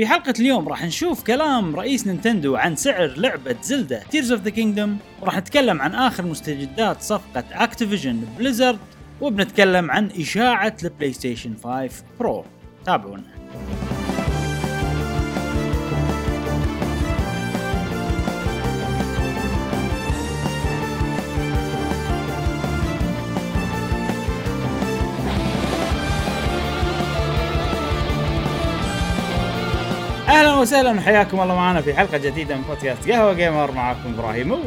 في حلقة اليوم راح نشوف كلام رئيس نينتندو عن سعر لعبة زلدة Tears of the Kingdom وراح نتكلم عن آخر مستجدات صفقة Activision Blizzard وبنتكلم عن إشاعة ال PlayStation 5 Pro تابعونا. وسهلا وحياكم الله معنا في حلقة جديدة من بودكاست قهوة جيمر معاكم إبراهيم و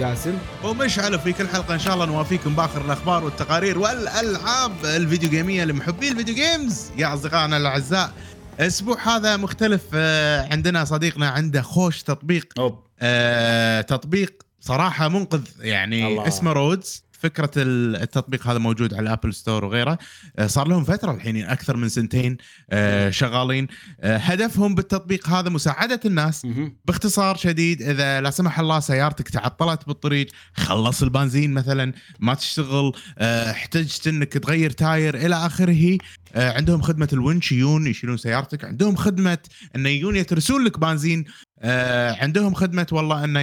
قاسم ومشعل في كل حلقة إن شاء الله نوافيكم بآخر الأخبار والتقارير والألعاب الفيديو جيمية لمحبي ال video games يا أصدقائنا الأعزاء الأسبوع هذا مختلف آه، عندنا صديقنا عنده خوش تطبيق app. آه، تطبيق صراحة منقذ يعني. الله. اسمه رودز فكرة التطبيق هذا موجود على ال Apple Store وغيره. آه، صار لهم فترة الحين أكثر من سنتين آه، شغالين. آه، هدفهم بالتطبيق هذا مساعدة الناس. باختصار شديد. إذا لا سمح الله سيارتك تعطلت بالطريق خلص البنزين مثلا ما تشتغل احتجت إنك تغير تاير إلى آخره. عندهم خدمة الونش يجون يشيلون سيارتك. عندهم خدمة انه يجون يترسون لك بنزين. آه، عندهم خدمة والله انه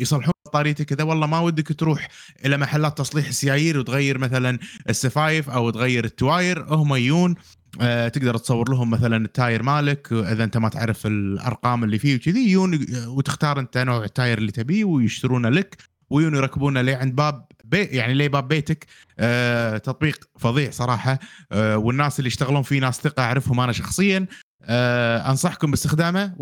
يصلحون بطاريتك اذا والله ما ودك تروح إلى محلات تصليح السيايير وتغير مثلا السفايف أو تغير التواير. هم يجون آه، تقدر تصور لهم مثلا ال tire مالك. إذا أنت ما تعرف الأرقام اللي فيه وكذي يجون وتختار أنت نوع ال tire اللي تبيه ويشترونه لك ويجون يركبونه ليه عند باب بي يعني ليه باب بيتك. آه تطبيق فظيع صراحة. آه والناس اللي يشتغلون فيه ناس ثقة أعرفهم أنا شخصيا. آه أنصحكم باستخدامه.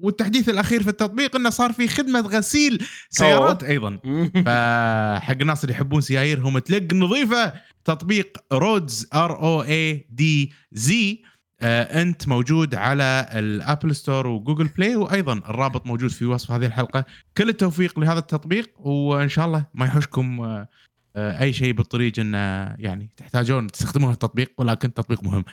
والتحديث الأخير في التطبيق إنه صار في خدمة غسيل سيارات أيضا. فحق الناس اللي يحبون سياييرهم تلق نظيفة. تطبيق Roadz R O A D Z أنت موجود على الابل store وجوجل بلاي وأيضا الرابط موجود في وصف هذه الحلقة. كل التوفيق لهذا التطبيق وإن شاء الله ما يحوشكم آه، آه، أي شيء بالطريق إنه يعني تحتاجون تستخدمون التطبيق ولكن تطبيق مهم.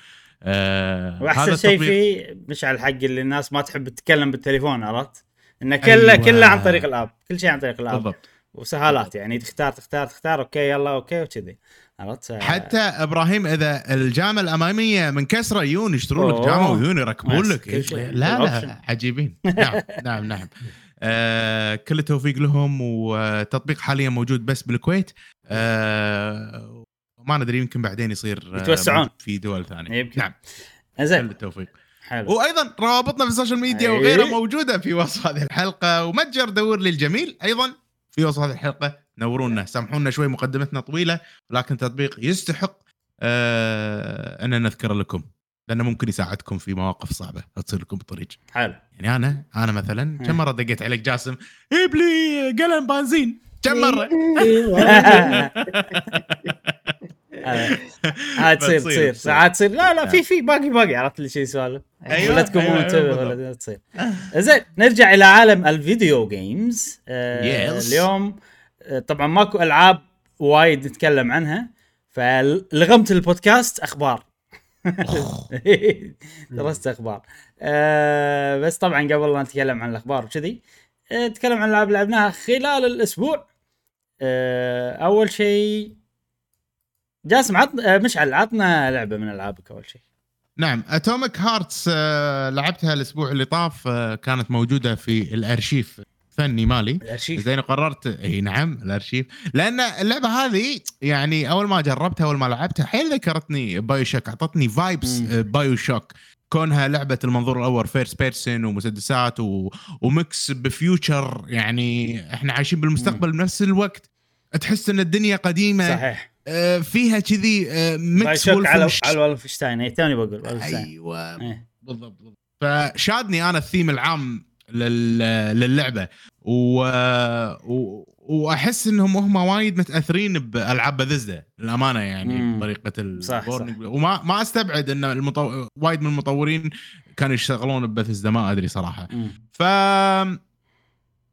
آه، وأحسن شيء فيه مش على الحق اللي الناس ما تحب تتكلم بالتليفون عرفت؟ إنه كله أيوة. كله عن طريق ال app كل شيء عن طريق ال app بالضبط وسهالات يعني تختار تختار تختار okay يلا okay وكذي عرفت؟ حتى إبراهيم إذا الجامه الأمامية منكسره يجون يشترون لك. جامه ويجون يركبون لك. لا لا. عجيبين نعم نعم نعم آه كل التوفيق لهم والتطبيق حاليا موجود بس بالكويت آه ما ندري يمكن بعدين يصير آه، يتوسعون. في دول ثانية. يمكن. نعم. زين التوفيق حلو. وأيضا روابطنا في السوشيال ميديا أي. وغيرها موجودة في وصف هذه الحلقة ومتجر دور لي الجميل أيضا في وصف هذه الحلقة. نورونا سامحونا شوي مقدمتنا طويلة لكن تطبيق يستحق آه ان نذكر لكم لأنه ممكن يساعدكم في مواقف صعبة تصير لكم بالطريق حلو. يعني أنا أنا مثلا إيه. كم مرة دقيت عليك جاسم؟ جيب لي قلم بنزين. كم مرة؟ آه، هاي تصير. تصير. ساعات تصير. لا لا في في باقي باقي عرفت اللي شي سوالف. أيوة، ولا تكون أيوة، منتبه أيوة، ولا تصير. زين نرجع إلى عالم الفيديو جيمز آه. اليوم آه طبعا ماكو ألعاب وايد نتكلم عنها فلغمت البودكاست أخبار. درست أخبار. آه بس طبعا قبل لا نتكلم عن الأخبار وكذي آه نتكلم عن اللي لعبناها خلال الأسبوع. آه أول شيء جاسم عط آه مشعل عطنا لعبة من ألعابك أول شيء. نعم أتوميك هارتس لعبتها الأسبوع اللي طاف آه، كانت موجودة في الأرشيف الفني مالي. الأرشيف. زين قررت إي نعم الأرشيف. لأن اللعبة هذه يعني أول ما جربتها أول ما لعبتها حيل ذكرتني بايو شوك اعطتني vibes. بايو شوك كونها لعبة المنظور الأول first person ومسدسات و... و mix ب future يعني إحنا عايشين بالمستقبل بنفس الوقت. تحس إن الدنيا قديمة. صحيح. آه، فيها كذي آه، mix شوك على. على ولفنشتاين اي توني بقول أيوه إيه. بالضبط بالضبط. فشادني أنا الثيم العام لل... للعبة و... و... وأحس إنهم هم وايد متأثرين بألعاب بثزدا للأمانة يعني مم. بطريقة صح، ال burning وما ما أستبعد إن المطو... وايد من المطورين كانوا يشتغلون ببثزدا ما أدري صراحة مم. ف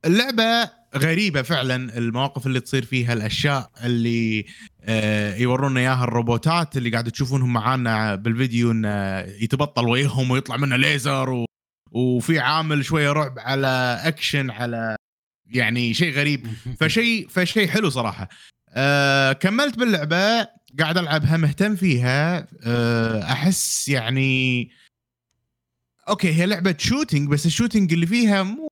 اللعبة غريبة فعلا المواقف اللي تصير فيها الأشياء اللي آه، يورونا إياها الروبوتات اللي قاعد تشوفونهم معانا بالفيديو انه يتبطل وجههم ويطلع منه ليزر و... وفي عامل شوية رعب على أكشن على يعني شيء غريب. فشيء فشيء حلو صراحة. أه كملت باللعبة قاعد ألعبها مهتم فيها. أه أحس يعني okay هي لعبة shooting بس ال shooting اللي فيها مو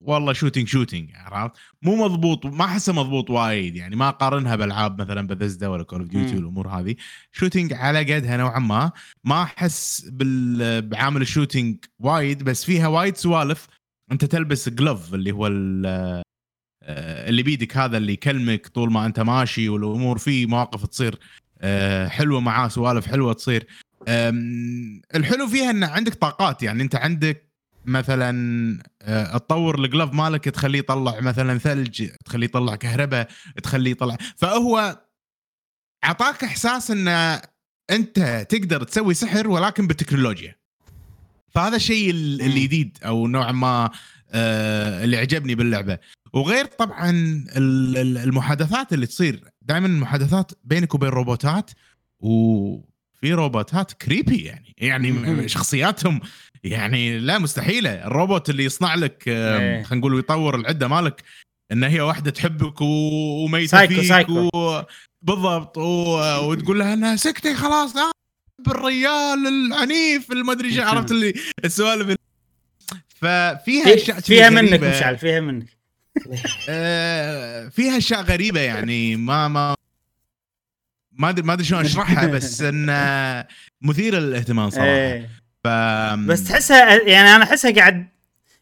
والله shooting shooting عرفت؟ مو مضبوط ما أحسه مضبوط وايد يعني ما أقارنها بألعاب مثلا بثزدا ولا كول اوف ديوتي. والأمور هذه. shooting على قدها نوعا ما. ما أحس بال- بعامل ال shooting وايد بس فيها وايد سوالف. أنت تلبس glove اللي هو آه، اللي بيدك هذا اللي يكلمك طول ما أنت ماشي والأمور فيه مواقف تصير آه، حلوة معاه سوالف حلوة تصير. الحلو فيها إن عندك طاقات يعني أنت عندك مثلا آه، تطور الجلوف مالك تخليه يطلع مثلا ثلج تخليه يطلع كهرباء تخليه يطلع. فهو أعطاك إحساس إن أنت تقدر تسوي سحر ولكن بالتكنولوجيا فهذا الشيء ال- مم. اللي جديد أو نوعا ما آه، اللي عجبني باللعبة. وغير طبعا ال- ال- المحادثات اللي تصير. دائما المحادثات بينك وبين روبوتات وفي روبوتات creepy يعني. يعني. شخصياتهم يعني لا مستحيلة الروبوت اللي يصنع لك آه، إيه. خلينا نقول يطور العدة مالك إن هي واحدة تحبك وميتة سايكو- فيك سايكو. و... بالضبط و... وتقول لها انها سكتي خلاص لا بالريال العنيف المدري عرفت اللي السوالف ففيها في- أشياء فيها منك. مشعل فيها منك آه، فيها أشياء غريبة يعني ما ما ما أدري ما أدري شلون أشرحها بس انه مثيرة للاهتمام صراحة إيه. ف بس تحسها يعني أنا أحسها قاعد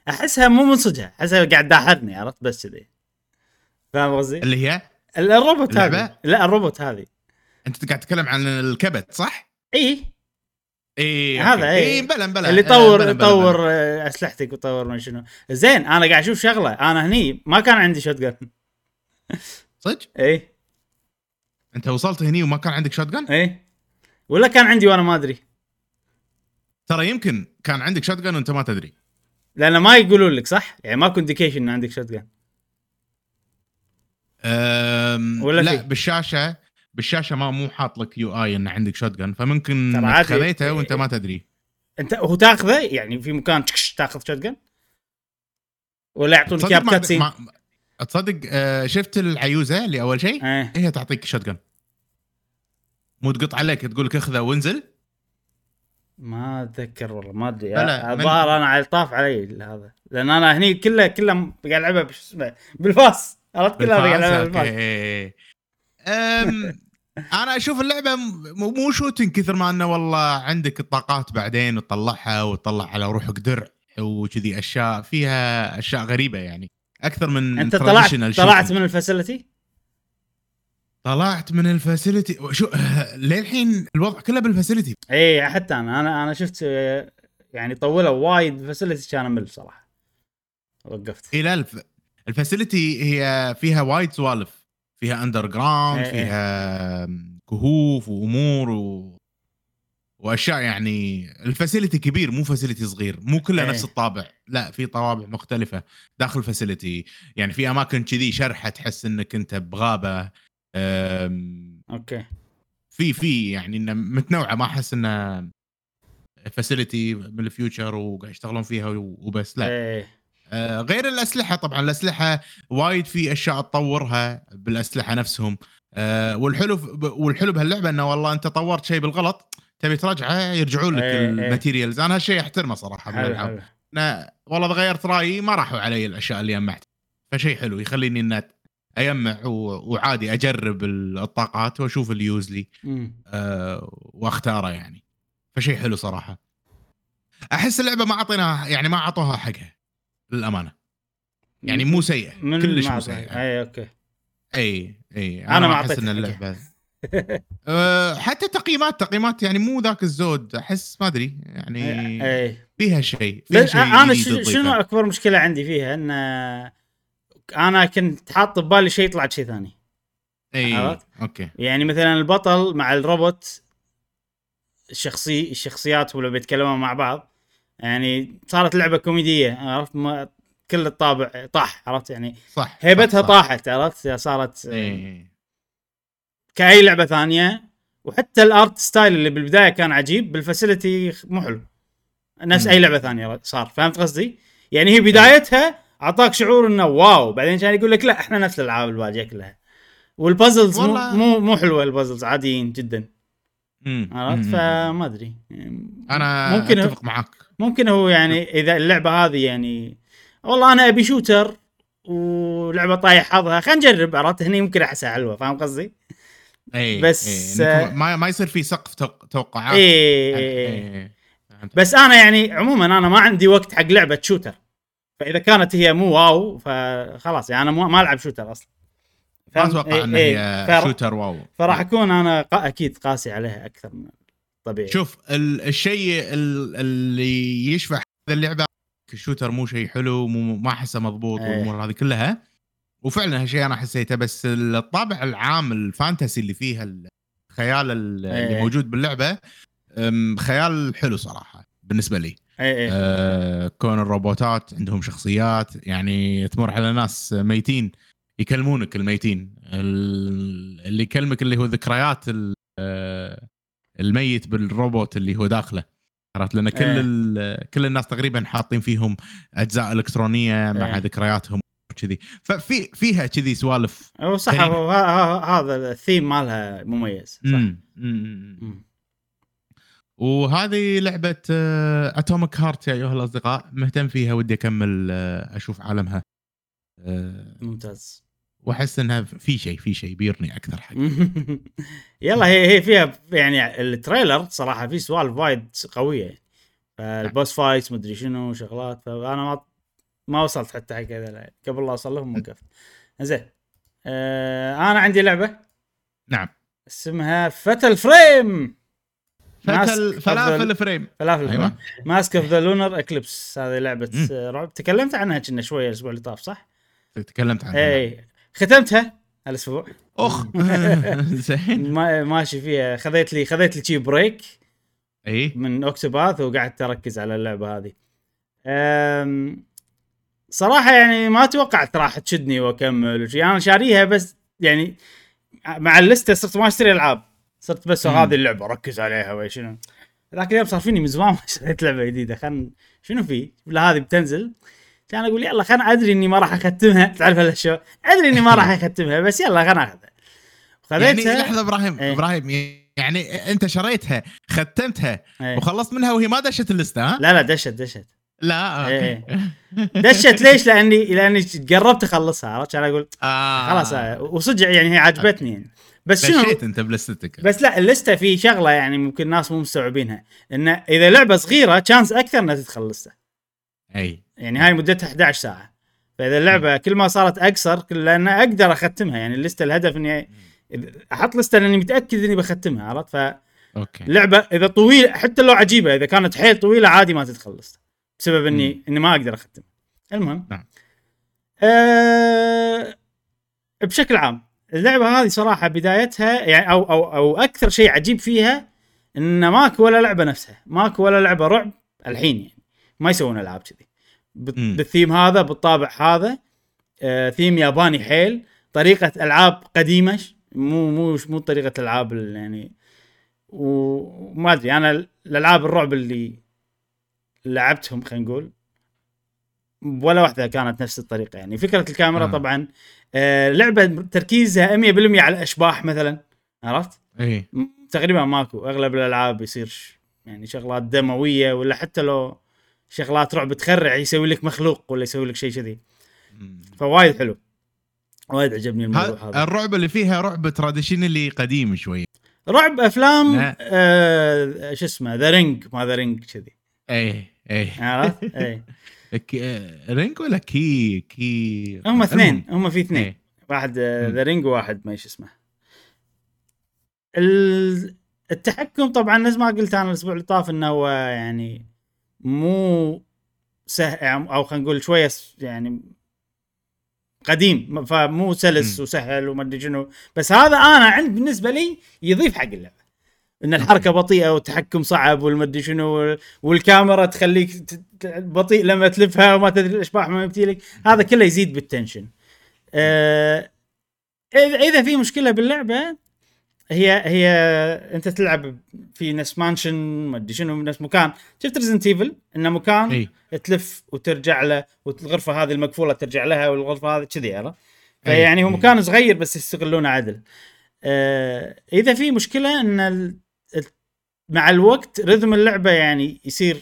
أحسها مو منصجه أحسها قاعد داحرني عرفت بس كذي فاهم قصدي؟ اللي هي ال- الروبوت؟ هذه لا الروبوت هذه أنت قاعد تتكلم عن الكبت صح؟ اي اي هذا، إيه. اي بلا بلا اللي يطور يطور. آه، أسلحتك ويطور ما شنو زين أنا قاعد أشوف شغلة أنا هني ما كان عندي shotgun صدق؟ اي أنت وصلت هني وما كان عندك shotgun؟ اي ولا كان عندي وأنا ما أدري ترى يمكن كان عندك shot وانت ما تدري. لأن ما يقولون لك صح؟ يعني ماكو indication ان عندك shot أم ولا لا في؟ بالشاشة بالشاشة ما مو حاط لك UI إن عندك shotgun فممكن. خذيته وانت ما تدري. أنت هو تاخذه؟ يعني في مكان تكش تاخذ shotgun ولا يعطونك إياه ب cutscene تصدق آه، شفت العيوزة اللي اول شيء؟ إيه. هي تعطيك shotgun مو تقط عليك تقول لك اخذه وانزل. ما أتذكر والله ما أدري. الظاهر أنا على طاف علي هذا. لأن أنا هني كله كله قاعد العبها بش اسمه بالفاس. عرفت؟ كلها قاعد العبها بالفاس okay أم أنا أشوف اللعبة مو shooting كثر ما أنه والله عندك الطاقات بعدين وتطلعها وتطلع على روحك درع وكذي أشياء فيها أشياء غريبة يعني. أكثر من أنت طلعت طلعت. من ال facility؟ طلعت من ال facility. شو للحين الوضع كله بال facility؟ اي حتى أنا أنا أنا شفت يعني طولوا وايد ال facility كان أمل صراحة وقفت. اي لا الف... ال facility هي فيها وايد سوالف. فيها underground إيه، فيها كهوف وأمور و... وأشياء يعني. ال facility كبير مو facility صغير. مو كلها إيه. نفس الطابع. لا في طوابع مختلفة. داخل ال facility يعني في أماكن كذي شرحة تحس إنك أنت بغابة. okay. في في يعني إنه متنوعة ما أحس إنه facility من ال future وقاعد يشتغلون فيها وبس لا. إيه. آه، غير الأسلحة طبعا الأسلحة وايد في أشياء تطورها بالأسلحة نفسهم. آه، والحلو والحلو بهاللعبة إنه والله أنت طورت شيء بالغلط تبي ترجعه يرجعون لك إيه، إيه. ال materials. أنا هالشيء أحترمه صراحة بالألعاب. والله اذا غيرت رأيي ما راحوا علي الأشياء اللي جمعت فشيء حلو يخليني ان اجمع وعادي أجرب الطاقات وأشوف اللي يوز لي. مم. آه، وأختاره يعني. فشيء حلو صراحة. أحس اللعبة ما اعطيناها يعني ما أعطوها حقها للأمانة. يعني مو سيئة كلش مو. سيئة. أي okay. أي أي. أنا ما أحس إن. اللعبه أه، حتى تقييمات تقييمات يعني مو ذاك الزود أحس ما أدري يعني أي. فيها شيء فيها شيء أنا. شنو أكبر مشكلة عندي فيها؟ إن أنا كنت حاط ببالي شيء طلعت شيء ثاني اي عرفت؟ okay يعني مثلا البطل مع الروبوت الشخصي الشخصيات ولا بيتكلمون مع بعض يعني صارت لعبة كوميدية عرفت ما كل الطابع طاح عرفت يعني صح هيبتها صح،. طاحت عرفت صارت اي كأي لعبة ثانية وحتى ال art style اللي بالبداية كان عجيب بال facility مو حلو نفس. أي لعبة ثانية صار فهمت قصدي؟ يعني هي بدايتها أعطاك شعور إنه wow بعدين كان يقول لك لا إحنا نفس الألعاب الباقيه كلها وال puzzles مو مو مو حلوة ال puzzles عاديين جدا. عرفت. فما أدري أنا ممكن هو- أتفق معاك ممكن هو يعني إذا اللعبة هذه يعني والله أنا أبي shooter ولعبة طايح حظها خلينا نجرب عرفت هني يمكن احسها حلوة فاهم قصدي؟ اي بس- إي. إنكم ما ما يصير في سقف توق- توقعات إي. إي. فهمت. بس أنا يعني عموما أنا ما عندي وقت حق لعبة shooter فإذا كانت هي مو wow فخلاص يعني أنا ما ألعب shooter أصلا ما أتوقع إيه إن إيه. هي فر- shooter wow فراح أكون أنا قا- أكيد قاسي عليها أكثر من طبيعي شوف ال- الشيء ال- اللي يشفع هذه اللعبة ال shooter مو شيء حلو مو ما أحسه مضبوط إيه. والأمور هذه كلها وفعلا هالشيء أنا حسيته بس الطابع العام ال fantasy اللي فيها الخيال ال- اللي إيه. موجود باللعبة خيال حلو صراحة بالنسبة لي اي اي آه، كون الروبوتات عندهم شخصيات يعني تمر على ناس ميتين يكلمونك الميتين ال- اللي يكلمك اللي هو ذكريات آه، الميت بالروبوت اللي هو داخله عرفت لأن كل إيه. ال- كل الناس تقريبا حاطين فيهم أجزاء إلكترونية مع إيه. ذكرياتهم كذي ففي فيها كذي سوالف صح هذا الثيم مالها مميز صح مم. مم. مم. وهذه لعبة Atomic Heart يا أيها الأصدقاء. مهتم فيها ودي أكمل آه، أشوف عالمها. آه، ممتاز. وأحس إنها في شيء في شيء بيرني أكثر حق. يلا هي هي فيها يعني ال trailer صراحة في سوالف وايد قوية. فال boss fights مدري شنو شغلات. فأنا ما ما وصلت حتى حق هذا قبل لا أوصل لهم وقفت زين. آه أنا عندي لعبة. نعم. اسمها Fatal Frame Fatal فلافل Frame فلافل أيوة. Frame Mask of the Lunar Eclipse. هذه لعبة رعب. تكلمت عنها كنا شوية الأسبوع اللي طاف صح؟ تكلمت عنها. اي ختمتها هالأسبوع. أخ. زين. ما ماشي فيها. خذيت لي خذيت لي شي break إي. من Octopath وقعدت أركز على اللعبة هذه. أم، صراحة يعني ما توقعت راح تشدني وأكمل وشي. أنا شاريها بس يعني مع ال list ة صرت ما أشتري ألعاب. صرت بس. هذه اللعبة ركز عليها وشنو ذاك اليوم صار فيني من زمان ما اشتريت لعبة جديدة خل شنو في؟ لا هذه بتنزل كان أقول يلا خلنا أدري إني ما راح أختمها تعرف هالاشياء أدري إني ما راح أختمها بس يلا خلنا أخذها يعني خذيتها لحظة إبراهيم إيه. إبراهيم يعني أنت شريتها ختمتها إيه. وخلصت منها وهي ما دشت اللستة ها؟ لا لا دشت دشت لا إيه. أوكي دشت ليش؟ لاني لأني قربت أخلصها عرفت كان أقول آه. خلاص آه، وصدق يعني هي عجبتني يعني بس شنو؟ انت بال list ك. بس لا ال list ة في شغلة يعني ممكن الناس مو مستوعبينها. انه إذا لعبة صغيرة chance أكثر إنها تدخل ال list ة. أي. يعني هاي مدتها 11 ساعة. فإذا اللعبة كل ما صارت أقصر كل لأن أقدر أختمها. يعني ال list ة الهدف إني أحط list ة لأني متأكد إني بختمها عرفت؟ Okay. فلعبه إذا طويله حتى لو عجيبة إذا كانت حيل طويلة عادي ما تدخل ال list ة. بسبب إني إني ما أقدر أختمها. المهم. نعم. أه بشكل عام اللعبة هذه صراحة بدايتها يعني أو أو أو أكثر شيء عجيب فيها إن ماكو ولا لعبة نفسها. ماكو ولا لعبة رعب الحين يعني. ما يسوون ألعاب كذي. بالثيم هذا بالطابع هذا آه ثيم ياباني حيل. طريقة ألعاب قديمة مو مو مو طريقة الألعاب ال- يعني وما أدري. أنا ال- الألعاب الرعب اللي لعبتهم خلينا نقول ولا واحدة كانت نفس الطريقة يعني. فكرة الكاميرا آه. طبعا آه لعبة تركيزها 100% على الأشباح مثلا عرفت؟ إي. تقريبا ماكو أغلب الألعاب يصير يعني شغلات دموية ولا حتى لو شغلات رعب تخرع يسوي لك مخلوق ولا يسوي لك شيء كذي. فوايد حلو. وايد عجبني الموضوع هذا. الرعب اللي فيها رعب traditionally قديم شوي. رعب أفلام لا. آه شو اسمه ذا رينج ما ذا رينج كذي. إي إي. عرفت؟ إي. رينج ولا كي كي هم اثنين هم في اثنين إيه. واحد مم. ذا رينج وواحد ما إيش اسمه ال- التحكم طبعا نفس ما قلت أنا الأسبوع اللي طاف إنه هو يعني مو سهل أو خلينا نقول شوية يعني قديم فمو سلس. وسهل وما أدري شنو بس هذا أنا عند بالنسبة لي يضيف حق اللعبة إن الحركة بطيئة والتحكم صعب والمدري شنو والكاميرا تخليك بطيء لما تلفها وما تدري الاشباح ما يمتي لك هذا كله يزيد بال tension آه اذا إذا في مشكلة باللعبة هي هي أنت تلعب في نفس mansion ما ادري شنو نفس مكان شفت Resident Evil إنه مكان إي تلف وترجع له والغرفة هذه المقفوله ترجع لها والغرفة هذه كذي عرفت؟ فيعني هو. مكان صغير بس يستغلونه عدل. آه إذا في مشكلة إن مع الوقت rhythm اللعبة يعني يصير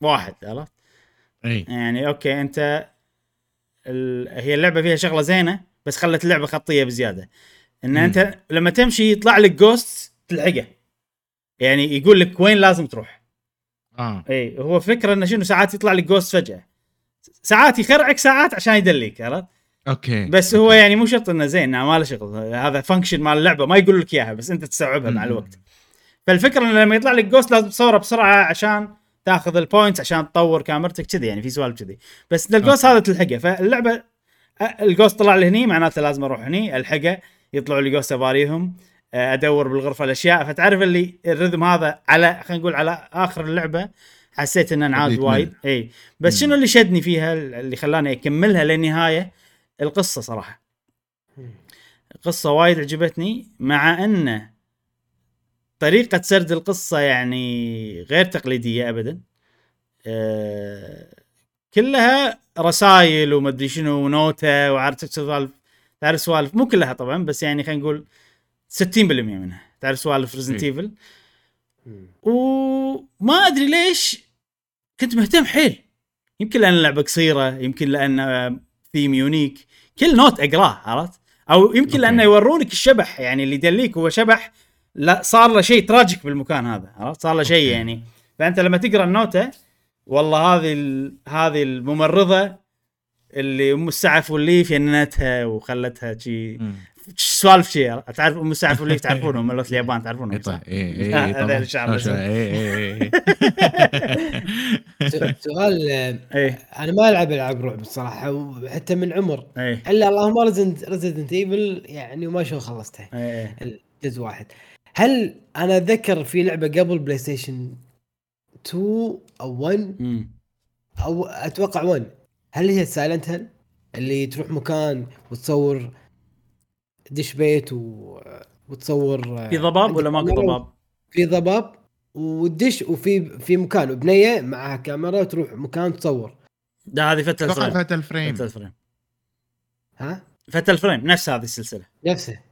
واحد عرفت؟ إي. يعني okay أنت ال... هي اللعبة فيها شغلة زينة بس خلت اللعبة خطية بزيادة. إن مم. أنت لما تمشي يطلع لك ghost تلحقه. يعني يقول لك وين لازم تروح. آه. إي هو فكرة إنه شنو ساعات يطلع لك ghost فجأة. ساعات يخرعك ساعات عشان يدليك عرفت؟ Okay. بس هو يعني مو شرط إنه زين ما له شغل. هذا function مال اللعبة ما يقول لك إياها بس أنت تستوعبها مع. الوقت. فالفكرة انه لما يطلع لك ghost لازم تصوره بسرعة عشان تاخذ ال points عشان تطور كاميرتك كذي يعني في سوالف كذي. بس ال ghost. هذا تلحقه. فاللعبة ال ghost طلع لي هني معناته لازم أروح هني ألحقه يطلعوا لي ghost أباريهم أ، أدور بالغرفة الأشياء. فتعرف اللي ال rhythm هذا على خلينا نقول على آخر اللعبة حسيت إنه أنعاد وايد. إي. بس. شنو اللي شدني فيها اللي خلاني أكملها للنهاية؟ القصة صراحة. قصة وايد عجبتني مع إنه طريقة سرد القصة يعني غير تقليدية ابدا. أه كلها رسائل ومدري شنو ونوتة وعرفت سوالف تعرف سوالف مو كلها طبعا بس يعني خلينا نقول 60% منها. تعرف سوالف Resident. Evil وما أدري ليش كنت مهتم حيل. يمكن لأن اللعبة قصيرة يمكن لأن theme unique كل note أقراه عرفت؟ أو يمكن. لأنه يورونك الشبح يعني اللي يدليك هو شبح لا صار له شيء tragic بالمكان هذا عرفت؟ صار له شيء. يعني. فأنت لما تقرأ النوتة والله هذه هذه الممرضة اللي أم السعف والليف يننتها وخلتها شي. مم. سوالف شي تعرف أم السعف والليف تعرفونهم ملوت اليابان تعرفونهم؟ اي صح؟ طيب اي اي هذا اي شو- شو- سؤال آه، أنا ما ألعب ألعاب رعب الصراحه وحتى من عمر. إلا اللهم Resident Resident Evil يعني وما شلون خلصتها. إيه. الجزء واحد. هل أنا اتذكر في لعبة قبل PlayStation 2 أو 1 مم. أو أتوقع 1 هل هي Silent Hill اللي تروح مكان وتصور دش بيت و... وتصور في ضباب ولا ماكو ضباب؟ في ضباب وتدش وفي في مكان وبنية معها كاميرا وتروح مكان تصور. ده هذه Fatal Frame Fatal Frame Fatal Frame ها؟ Fatal Frame نفس هذه السلسلة. نفسه. إيه.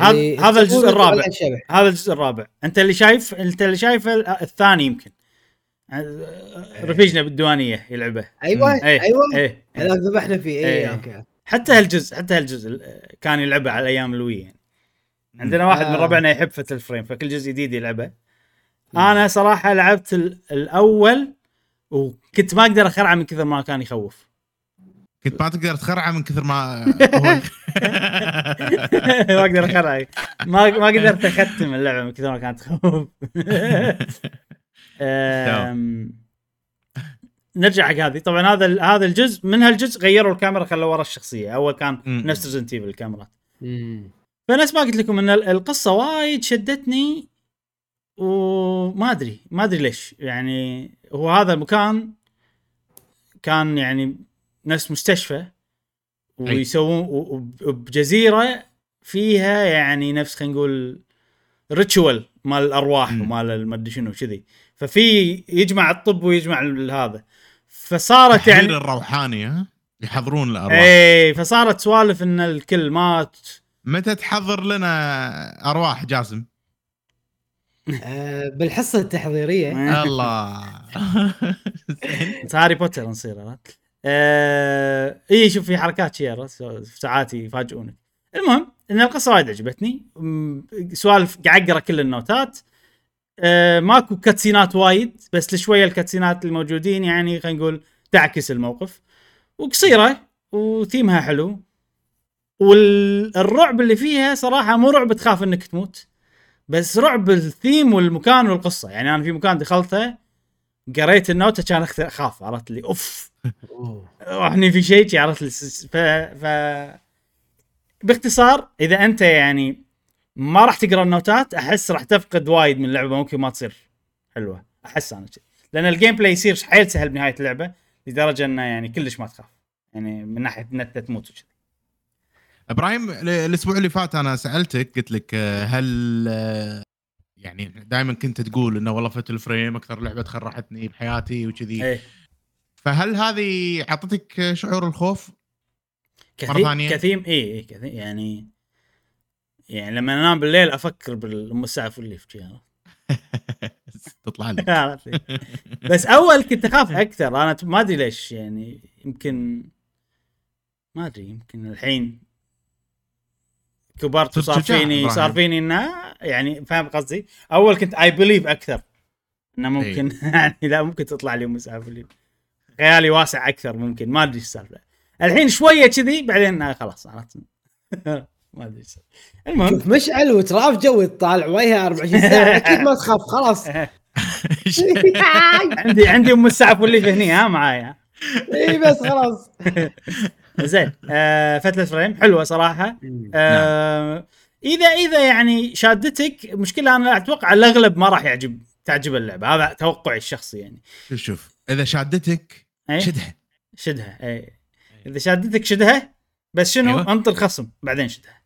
هذا- هذا الجزء الرابع. هذا الجزء الرابع. انت اللي شايف انت اللي شايفه ال- الثاني يمكن. رفيجنا بالديوانية يلعبه. أيوه إيه أيوه. إيه هذا ذبحنا فيه. اي إيه. أوكي. حتى هالجزء حتى هالجزء كان يلعبه على أيام ال Wii يعني. عندنا واحد من آه. ربعنا يحب Fatal Frame فكل جزء جديد يلعبه. أنا صراحة لعبت ال- الأول وكنت ما أقدر اخرعه من كثر ما كان يخوف. كنت ما تقدر تخرعه من كثر ما ما أقدر اخرع ما ما قدرت أختم اللعبة من كثر ما كانت تخوف. نرجع حق هذه. طبعا هذا هذا الجزء من هالجزء غيروا الكاميرا خلوا ورا الشخصية. أول كان. نفس Resident Evil الكاميرات. فنفس ما قلت لكم إن ال- القصة وايد شدتني وما أدري ما أدري ليش. يعني هو هذا المكان كان يعني نفس مستشفى ويسوون وبجزيرة فيها يعني نفس خلينا نقول ريتشوال مال الأرواح. ومال المدري شنو كذي ففي يجمع الطب ويجمع ال- هذا. فصارت يعني الروحاني ها؟ يحضرون الأرواح. اي فصارت سوالف إن الكل مات. متى تحضر لنا أرواح جاسم؟ آه بالحصة التحضيرية. الله. هاري بوتر نصير عرفت؟ آه اي شوف في حركات شي؟ ساعات يفاجئونك. المهم إن القصة وايد عجبتني. سوالف قاعد أقرأ كل النوتات. آه ماكو cutscene ات وايد بس لشوية ال cutscene ات الموجودين يعني خلينا نقول تعكس الموقف. وقصيرة وثيمها حلو. والرعب اللي فيها صراحة مو رعب تخاف إنك تموت بس رعب الثيم والمكان والقصة. يعني أنا في مكان دخلته قريت النوتة كان أخاف عرفت؟ لي أوف. هني في شيء شي عرفت ف ف باختصار إذا أنت يعني ما راح تقرأ النوتات أحس راح تفقد وايد من اللعبة ممكن ما تصير حلوة. أحس أنا كذي لأن ال gameplay يصير حيل سهل بنهاية اللعبة لدرجة إنه يعني كلش ما تخاف. يعني من ناحية ان انت تموت وكذي إبراهيم ال- الأسبوع اللي فات أنا سألتك قلت لك آه، هل آه، يعني دائما كنت تقول إنه والله Fatal Frame أكثر لعبة خرعتني بحياتي وكذي إيه. فهل هذه أعطتك شعور الخوف؟ كثير ثانية؟ كثير اي اي كثير يعني يعني لما أنام بالليل أفكر والليف شي عرفت؟ تطلع لك. بس أول كنت أخاف أكثر أنا ما أدري ليش يعني يمكن ما أدري يمكن الحين كبرت وصار فيني. صار فيني إنه يعني فاهم قصدي؟ أول كنت I believe أكثر إنه ممكن يعني لا ممكن تطلع لي مسافر خيالي واسع أكثر ممكن ما أدري إيش السالفة. الحين شوية كذي بعدين آه خلاص عرفت؟ ما أدري إيش. المهم. شوف مشعل وتراف جو طالع وجهه 24 ساعة. أكيد ما تخاف خلاص. عندي عندي أم السعف والليف هني ها معايا. إي بس خلاص. زين آه Fatal Frame حلوة صراحة. آه إذا إذا يعني شادتك مشكلة أنا أتوقع الأغلب ما راح يعجب تعجب اللعبة. هذا توقعي الشخصي يعني. شوف شوف إذا شادتك أي؟ شدها. شدها اي إذا شادتك شدها بس شنو؟ أيوة. انطر خصم بعدين شدها.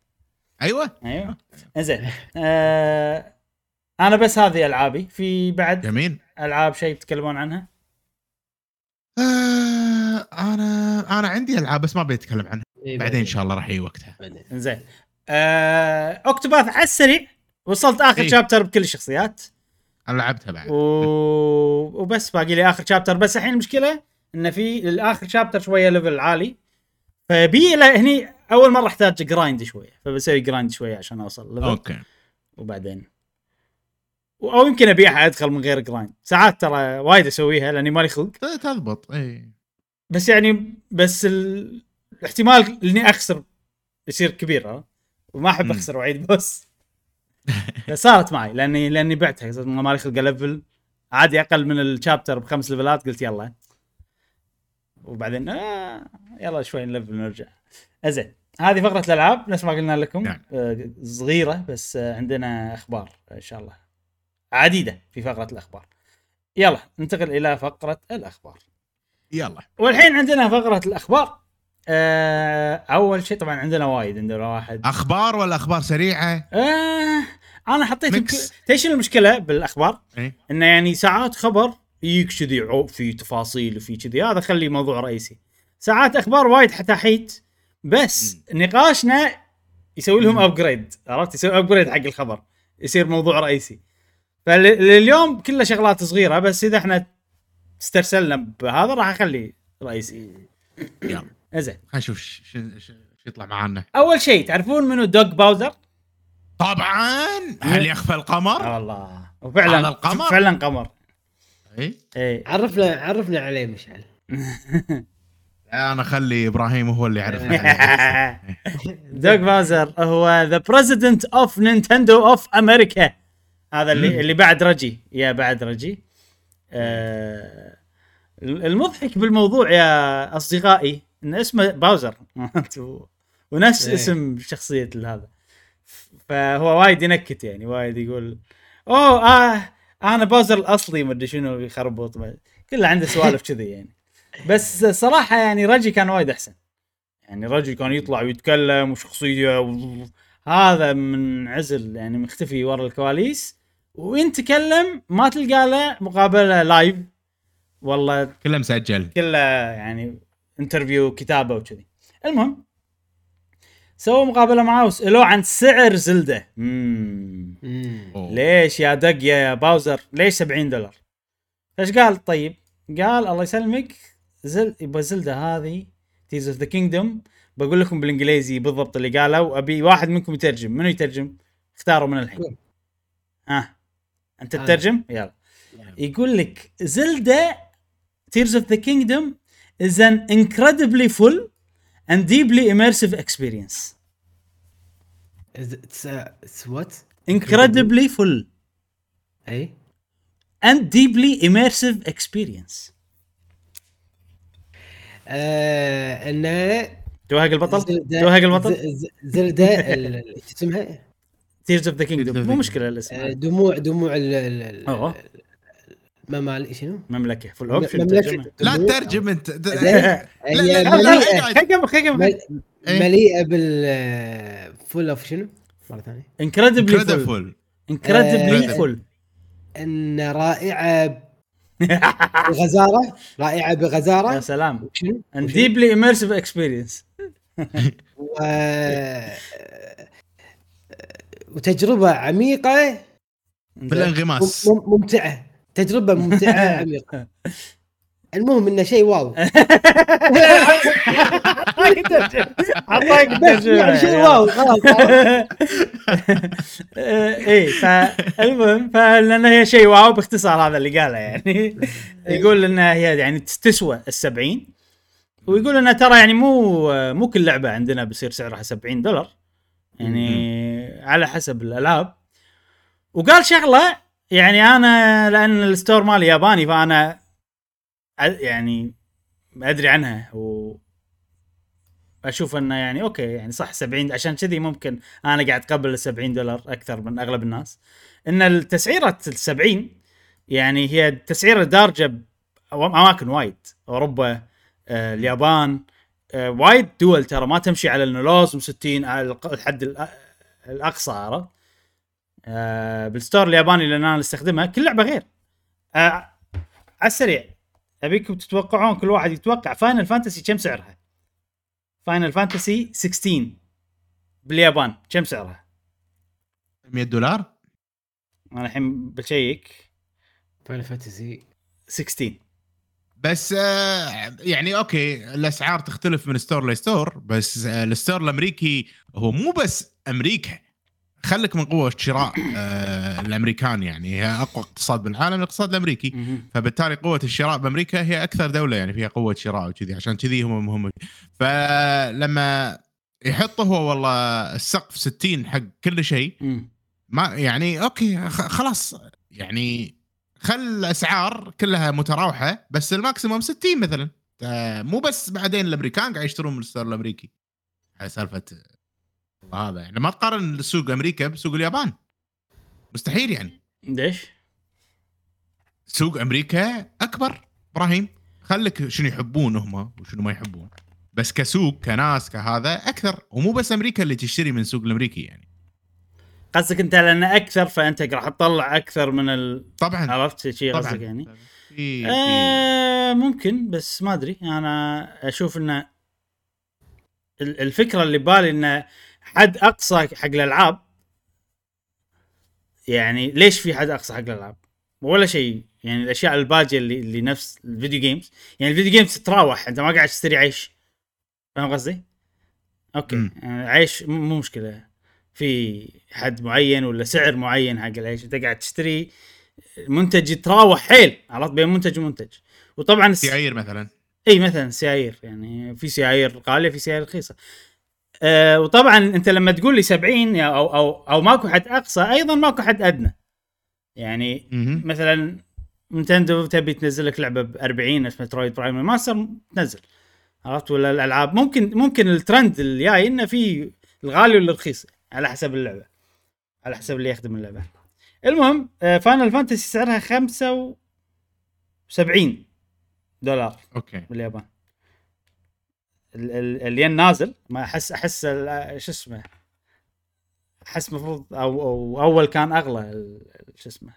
أيوه. أيوه. زين آه أنا بس هذه ألعابي. في بعد جميل. ألعاب شيء تتكلمون عنها؟ آه أنا أنا عندي ألعاب بس ما بيتكلم عنها. إي بعدين. إن شاء الله راح يجي وقتها. زين آه أوكتوباث على السريع. وصلت آخر إيه. chapter بكل الشخصيات. أنا لعبتها بعد. و... وبس باقي لي آخر chapter. بس الحين المشكلة انه في الآخر chapter شوية level عالي. فبي له هني أول مرة أحتاج grind شوية. فبسوي grind شوية عشان أوصل level أوكي. وبعدين. أو يمكن ابيعها أدخل من غير grind ساعات ترى وايد أسويها لأني مالي خلق. تضبط إي. بس يعني بس ال... الاحتمال إني أخسر يصير كبير وما أحب. أخسر واعيد boss صارت معي لاني لأني بعتها. مالي خلق level عادي أقل من ال chapter بخمس level ات قلت يلا. وبعدين آه يلا شوي نلفل نرجع زين هذه فقرة الألعاب نفس ما قلنا لكم نعم. آه صغيرة بس آه عندنا أخبار إن شاء الله عديدة في فقرة الأخبار يلا ننتقل إلى فقرة الأخبار يلا والحين عندنا فقرة الأخبار آه أول شيء طبعا عندنا وايد عندنا واحد أخبار ولا أخبار سريعة؟ آه أنا حطيت mix. يمكن- تدري شنو المشكلة بالأخبار؟ اي إنه يعني ساعات خبر يجيك كذي في تفاصيل وفي كذي. هذا خليه موضوع رئيسي. ساعات أخبار وايد حتاحيت بس نقاشنا يسوي لهم. upgrade عرفت؟ يسوي upgrade حق الخبر. يصير موضوع رئيسي. فاليوم كله شغلات صغيرة بس إذا إحنا استرسلنا بهذا راح اخليه رئيسي. يلا. زين خلينا نشوف شو يطلع معانا. أول شيء تعرفون منو دوغ باوزر؟ طبعا! هل يخفى القمر؟ والله وفعلا هذا القمر؟ فعلا قمر. اي اي عرفنا عرفنا عليه مشعل. أنا اخلي إبراهيم هو اللي يعرف دوغ باوزر هو the president of نينتندو of أمريكا هذا اللي. اللي بعد رجي. يا بعد رجي. آه المضحك بالموضوع يا أصدقائي إن اسمه باوزر. ونفس إيه. اسم شخصية هذا. فهو وايد ينكت يعني وايد يقول أوه آه أنا باوزر الاصلي مدري شنو يخربط ما- كله عنده سوالف كذي يعني. بس صراحة يعني رجي كان وايد أحسن. يعني رجي كان يطلع ويتكلم وشخصية و... هذا من عزل يعني مختفي ورا الكواليس. وين تكلم ما تلقى له مقابلة live والله كله مسجل. كله يعني interview كتابة وكذي. المهم سووا مقابلة معاه وسالوه عن سعر زلدا. مم. ليش يا دوغ يا باوزر؟ ليش 70 دولار؟ إيش قال؟ طيب قال الله يسلمك زل يبغى زلدا هذه Tears of the Kingdom بقول لكم بالإنجليزي بالضبط اللي قاله وابي واحد منكم يترجم. منو يترجم؟ اختاروا من الحين. ها. أنت أنا. تترجم؟ يلا. يقول لك زلدا Tears of the Kingdom is an incredibly full and deeply immersive experience. what incredibly full. اي and deeply immersive experience. آه انه توهق البطل توهق البطل زلدا شو اسمها؟ Tears of the Kingdom Tears of مو the مشكلة آه، الاسم دموع دموع ال- ال-. ممال شنو؟ مملكه full option مملكة لا دموع. ترجم انت لا، لا، لا، مليئه إيه. بال full of شنو؟ مره ثانية incredibly full incredibly آه. full ان رائعه بغزاره رائعه يا بغزاره سلام شنو؟ and deeply immersive experience و... وتجربه عميقه بالانغماس مم- ممتعه تجربة ممتعة عميقة. المهم إنه شيء واو اعطاك بس يعني شيء wow خلاص اي فالمهم فلان هي شيء wow؟ باختصار هذا اللي قاله يعني. يقول إنها هي يعني تسوى ال 70 ويقول إنها ترى يعني مو مو كل لعبة عندنا بيصير سعرها 70 دولار. يعني على حسب الألعاب. وقال شغلة يعني أنا لأن ال store مالي ياباني فأنا يعني أدري عنها و أشوف إنه يعني أوكي يعني صح 70 عشان كذي ممكن أنا قاعد أقبل ال 70 دولار أكثر من أغلب الناس. إن التسعيره ال 70 يعني هي تسعيره دارجة بأماكن وايد. أوروبا آه، اليابان آه، وايد دول ترى ما تمشي على انه لازم 60 على الق- الحد الأ- الأقصى عرفت؟ آه، بال store الياباني اللي أنا استخدمها كل لعبة غير. آه، على السريع. أبيكم تتوقعون كل واحد يتوقع Final Fantasy كم سعرها؟ Final Fantasy 16 باليابان كم سعرها؟ 100 دولار؟ أنا الحين بشيك. Final Fantasy 16 بس آه، يعني أوكي الأسعار تختلف من store ل store بس آه، ال store الأمريكي هو مو بس أمريكا. خلك من قوة شراء آه، الأمريكان يعني. هي أقوى اقتصاد بالعالم الاقتصاد الأمريكي. فبالتالي قوة الشراء بأمريكا هي أكثر دولة يعني فيها قوة شراء وكذي عشان كذي هم هم فلما يحط هو والله السقف 60 حق كل شيء. ما يعني أوكي خلاص. يعني خل الأسعار كلها متراوحة بس ال maximum 60 مثلا. مو بس بعدين الأمريكان قاعد يشترون من ال store الأمريكي. على سالفة هذا يعني. ما تقارن سوق أمريكا بسوق اليابان. مستحيل يعني. ليش؟ سوق أمريكا أكبر. إبراهيم خليك شنو يحبون هم وشنو ما يحبون. بس كسوق كناس كهذا أكثر. ومو بس أمريكا اللي تشتري من السوق الأمريكي يعني. قصدك أنت لأنه أكثر فأنت راح تطلع أكثر من ال... طبعا. عرفت شيء طبعا. قصدك يعني؟ في آه ممكن بس ما أدري. أنا أشوف إنه ال- الفكرة اللي ببالي إنه حد أقصى حق الألعاب؟ يعني ليش في حد أقصى حق الألعاب؟ ولا شيء. يعني الأشياء الباجية اللي اللي نفس ال video games يعني ال video games تتراوح. أنت ما قاعد تشتري عيش. فاهم قصدي؟ أوكي. آه، عيش مو مشكلة. في حد معين ولا سعر معين حق العيش. أنت قاعد تشتري منتج يتراوح. حيل. عرفت بين منتج ومنتج. وطبعا الس- سيايير مثلا. إي مثلا سيايير يعني في سيايير غالية في سيايير رخيصة. أه وطبعا أنت لما تقول لي 70 يا- أو أو أو ماكو حد أقصى أيضا ماكو حد أدنى. يعني مهم. مثلا نينتندو تبي تنزل لك لعبة ب 40 نفس Metroid Prime ماستر تنزل. عرفت؟ ولا الألعاب. ممكن ممكن الترند الجاي إنه في الغالي والرخيص على حسب اللعبة. على حسب اللي يخدم اللعبة. المهم Final Fantasy سعرها 75 دولار أوكي. باليابان. ال- ال- الين نازل. ما احس أحس شو اسمه؟ أحس مفروض أو, أو أول كان أغلى شو اسمه؟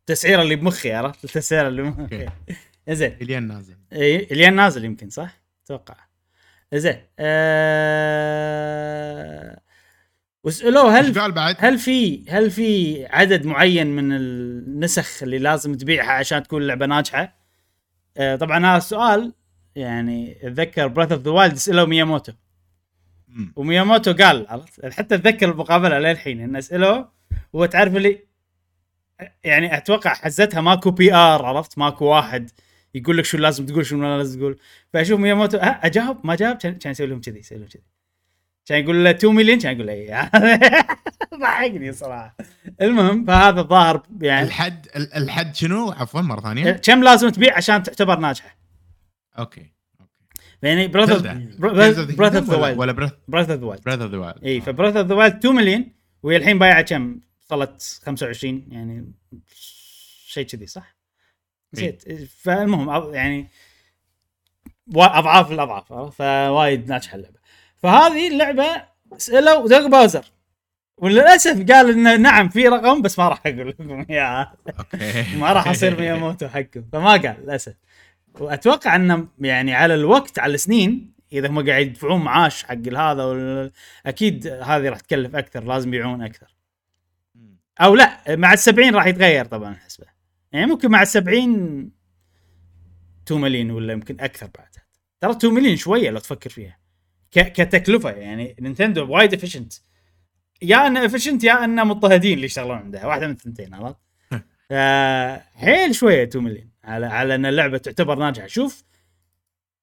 التسعيرة اللي بمخي عرفت؟ التسعيرة اللي بمخي. زين الين نازل. إي الين نازل يمكن صح؟ أتوقع. زين أه... وسالوه هل بعد؟ هل في هل في عدد معين من النسخ اللي لازم تبيعها عشان تكون اللعبة ناجحة؟ آه طبعا هذا السؤال يعني اتذكر Breath of the Wild سألوا مياموتو. ومياموتو قال عرفت؟ حتى اتذكر المقابلة للحين انه سألوه هو تعرف اللي يعني أتوقع حزتها ماكو PR عرفت؟ ماكو واحد يقول لك شو لازم تقول شو ما لازم تقول. فأشوف مياموتو ها أجاوب؟ ما جاوب؟ كان يسوي لهم كذي يسوي لهم كذي. كان يقول له 2 مليون كان يقول له اي ضحكني صراحة. المهم فهذا الظاهر يعني الحد ال- الحد شنو؟ عفوا مرة ثانية. كم لازم تبيع عشان تعتبر ناجحة؟ okay يعني Breath. Breath of the Wild ولا Breath Breath of the Wild of the Wild اي ف Breath of the Wild 2 مليون وهي الحين بايعة كم؟ وصلت 25 يعني شيء كذي صح؟ نسيت فالمهم يعني أضعاف الأضعاف؟ فوايد ناجحة اللعبة. فهذه اللعبة سألوا دوغ باوزر. وللأسف قال إنه نعم في رقم بس ما راح أقول لكم إياه. okay. ما راح أصير مياموتو حقهم فما قال للأسف. وأتوقع انه يعني على الوقت على السنين إذا هم قاعد يدفعون معاش حق هذا وال... أكيد هذه راح تكلف أكثر لازم يبيعون أكثر. أو لا مع السبعين راح يتغير طبعا الحسبة. يعني ممكن مع السبعين 2 مليون ولا يمكن أكثر بعدها ترى 2 مليون شوية لو تفكر فيها. ك- كتكلفة يعني نينتندو وايد efficient يا أنه efficient يا أنه مضطهدين اللي يشتغلون عندها. واحدة من الثنتين عرفت؟ فحيل شوية 2 مليون على على أن اللعبة تعتبر ناجحة. شوف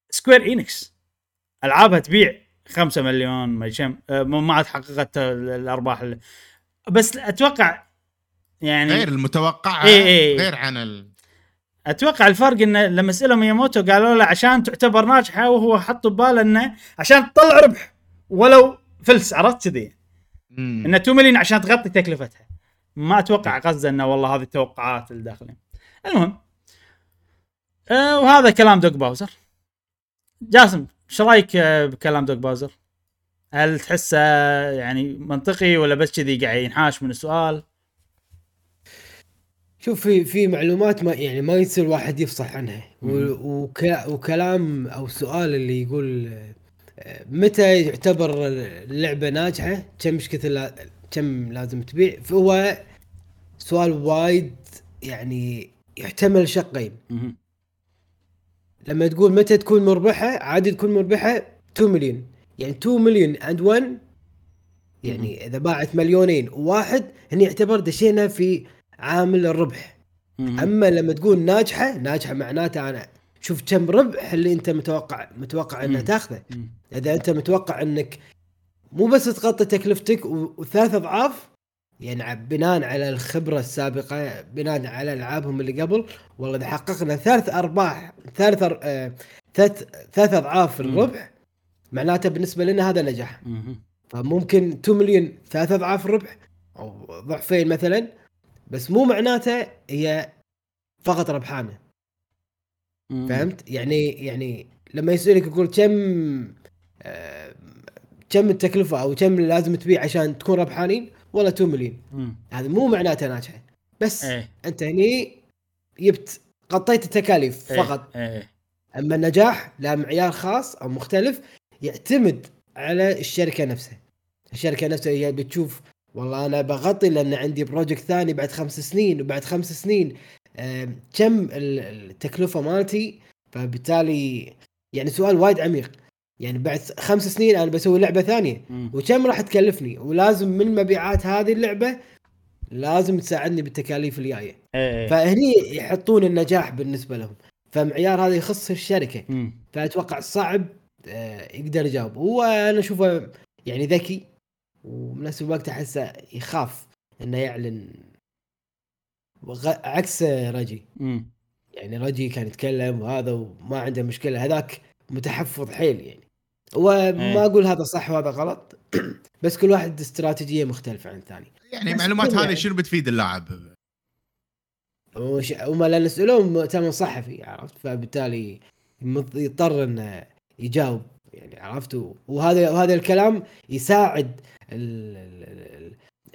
سكوير انكس ألعابها تبيع 5 مليون ما كم آه، ما عاد حققت ال- الأرباح ال- بس أتوقع يعني غير المتوقع إيه إيه. غير عن ال... أتوقع الفرق انه لما سألوا مياموتو قالوا له عشان تعتبر ناجحة وهو حط بباله إنه عشان تطلع ربح ولو فلس عرفت كذي. إنه 2 مليون عشان تغطي تكلفتها. ما أتوقع قصده إنه والله هذه التوقعات الداخلين المهم آه وهذا كلام دوغ باوزر جاسم إيش رأيك آه، بكلام دوغ باوزر؟ هل تحسه يعني منطقي ولا بس كذي قاعد ينحاش من السؤال؟ شوف في في معلومات ما يعني ما يصير واحد يفصح عنها وكلام أو سؤال اللي يقول آه، متى يعتبر اللعبة ناجحة كم إيش كثر كم لازم تبيع فهو سؤال وايد يعني يحتمل شقين. لما تقول متى تكون مربحة عادي تكون مربحة 2 مليون يعني 2 مليون اند 1 يعني إذا باعت مليونين وواحد هني يعتبر دشينا في عامل الربح. أما لما تقول ناجحة ناجحة معناته أنا شوف كم ربح اللي أنت متوقع متوقع انه مم. تاخذه. إذا أنت متوقع إنك مو بس تغطي تكلفتك وثلاث أضعاف يعني ع- بناء على الخبرة السابقة بناء على ألعابهم اللي قبل والله إذا حققنا ثلاث أرباح ثالث أر- آه، ثلاث ثلاث أضعاف. الربح معناته بالنسبة لنا هذا نجاح. فممكن 2 مليون ثلاث أضعاف الربح أو ضعفين مثلا بس مو معناته هي فقط ربحانة. فهمت يعني يعني لما يسألك يقول كم آه، كم التكلفة أو كم لازم تبيع عشان تكون ربحانين والله 2 مليون. هذا مو معناته ناجحة. بس إيه. أنت هني جبت غطيت التكاليف إيه، فقط. إيه. أما النجاح له معيار خاص أو مختلف يعتمد على الشركة نفسها. الشركة نفسها هي بتشوف والله أنا بغطي لأن عندي بروجكت ثاني بعد خمس سنين وبعد خمس سنين كم ال- التكلفة مالتي؟ فبالتالي يعني سؤال وايد عميق. يعني بعد خمس سنين أنا بسوي لعبة ثانية. مم. وكم راح تكلفني؟ ولازم من مبيعات هذه اللعبة لازم تساعدني بالتكاليف الجاية. إيه. فهني يحطون النجاح بالنسبة لهم. فمعيار هذا يخص الشركة. مم. فأتوقع صعب آه، يقدر يجاوب. هو أنا أشوفه يعني ذكي وبنفس الوقت أحسه يخاف إنه يعلن وغ- عكس رجي. مم. يعني رجي كان يتكلم وهذا وما عنده مشكلة. هذاك متحفظ حيل يعني. وما إيه. أقول هذا صح وهذا غلط بس كل واحد استراتيجية مختلفة عن الثاني يعني المعلومات هذه يعني. شنو بتفيد اللاعب؟ وش- وما لأن سالوه مؤتمر صحفي عرفت فبالتالي مض- يضطر إنه يجاوب يعني عرفت وهذا وهذا الكلام يساعد ال- ال-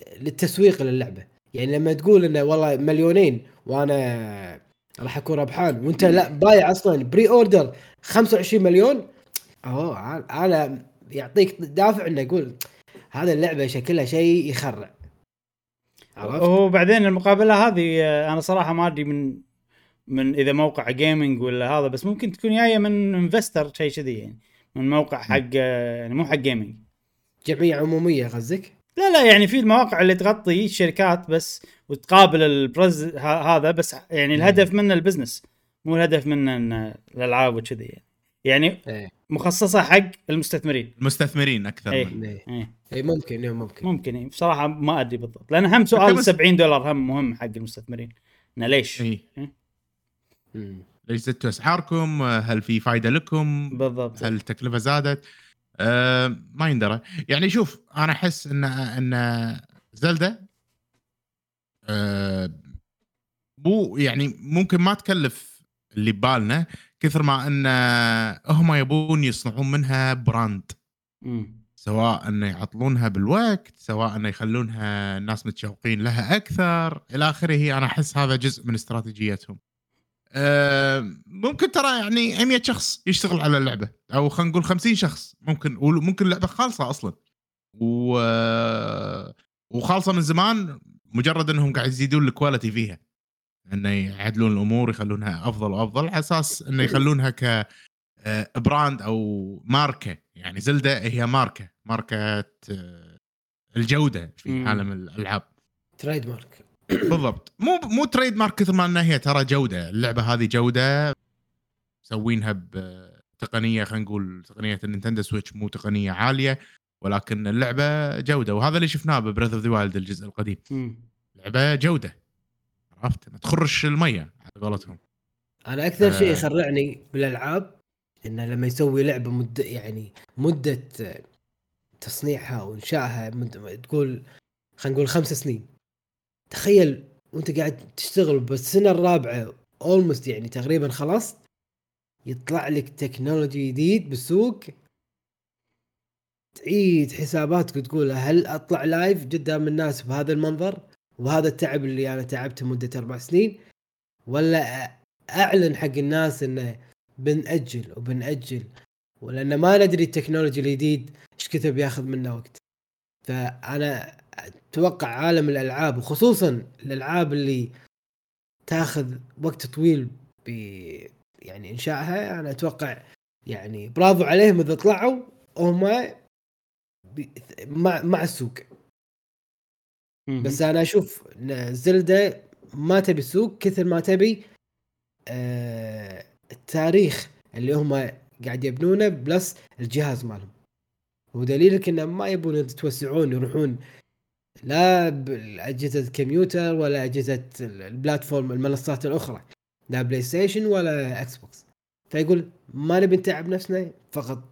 ال- للتسويق للعبة يعني لما تقول إنه والله مليونين وأنا راح أكون ربحان وأنت لا بايع أصلا pre-order 25 مليون أوه أنا يعطيك دافع إنه يقول هذا اللعبة شكلها شيء يخرع. عرفت؟ وبعدين المقابلة هذه أنا صراحة ما أدري من من إذا موقع gaming ولا هذا بس ممكن تكون جاية من investor شيء كذي يعني من موقع حق يعني مو حق gaming جمعية عمومية قصدك؟ لا لا يعني في المواقع اللي تغطي الشركات بس وتقابل ال press هذا بس يعني الهدف منه ال business مو الهدف منه الألعاب وكذي يعني. يعني إيه. مخصصة حق المستثمرين المستثمرين أكثر إيه. إيه إيه اي ممكن ممكن ممكن إيه. بصراحة ما أدري بالضبط لأن هم سؤال بس- 70 دولار هم مهم حق المستثمرين إنه ليش؟ اي إيه. ليش زدتوا أسعاركم؟ هل في فائده لكم؟ بالضبط هل التكلفة زادت؟ أه ما يندرى يعني شوف أنا أحس إن إن زلدة أه مو يعني ممكن ما تكلف اللي ببالنا كثر ما أن هم يبون يصنعون منها brand. مم. سواء انه يعطلونها بالوقت سواء انه يخلونها الناس متشوقين لها أكثر إلى آخره أنا أحس هذا جزء من استراتيجيتهم. أه ممكن ترى يعني 100 شخص يشتغل على اللعبة أو خلينا نقول 50 شخص. ممكن وممكن اللعبه خالصة أصلا. و وخالصة من زمان مجرد أنهم قاعد يزيدون ال quality فيها. إنه يعدلون الأمور يخلونها أفضل وأفضل على أساس إنه يخلونها ك آه، brand أو ماركة. يعني Zelda هي ماركة ماركة آه، الجودة في مم. عالم الألعاب. trademark. بالضبط. مو مو trademark كثر ما إنها هي ترى جودة. اللعبة هذه جودة مسوينها بتقنيه خلينا نقول تقنية ال Nintendo Switch مو تقنية عالية ولكن اللعبة جودة. وهذا اللي شفناه ب Breath of the Wild الجزء القديم. مم. لعبة جودة. عرفت؟ ما تخرش المية على قولتهم أنا أكثر شيء آه. يخرعني بالألعاب إنه لما يسوي لعبة مده يعني مدة تصنيعها وإنشائها مد... تقول خلينا نقول خمس سنين. تخيل وأنت قاعد تشتغل بالسنة الرابعة اولموست يعني تقريبا خلصت يطلع لك تكنولوجي جديد بالسوق. تعيد حساباتك وتقول هل أطلع لايف قدام الناس بهذا المنظر؟ وهذا التعب اللي أنا تعبته مدة أربع سنين ولا أعلن حق الناس إنه بنأجل وبنأجل ولأن ما ندري التكنولوجي الجديد إيش كثر بياخذ منا وقت فأنا أتوقع عالم الألعاب وخصوصا الألعاب اللي تاخذ وقت طويل ب يعني إنشائها أنا أتوقع يعني برافو عليهم إذا طلعوا هم مع مع السوق. بس أنا أشوف ان زلدة ما تبي سوق كثر ما تبي آه التاريخ اللي هم قاعد يبنونه بلس الجهاز مالهم. ودليلك إنه ما يبون يتوسعون يروحون لا بأجهزة الكمبيوتر ولا أجهزة البلاتفورم المنصات الأخرى لا بلاي ستيشن ولا إكس بوكس فيقول ما نبي نتعب نفسنا فقط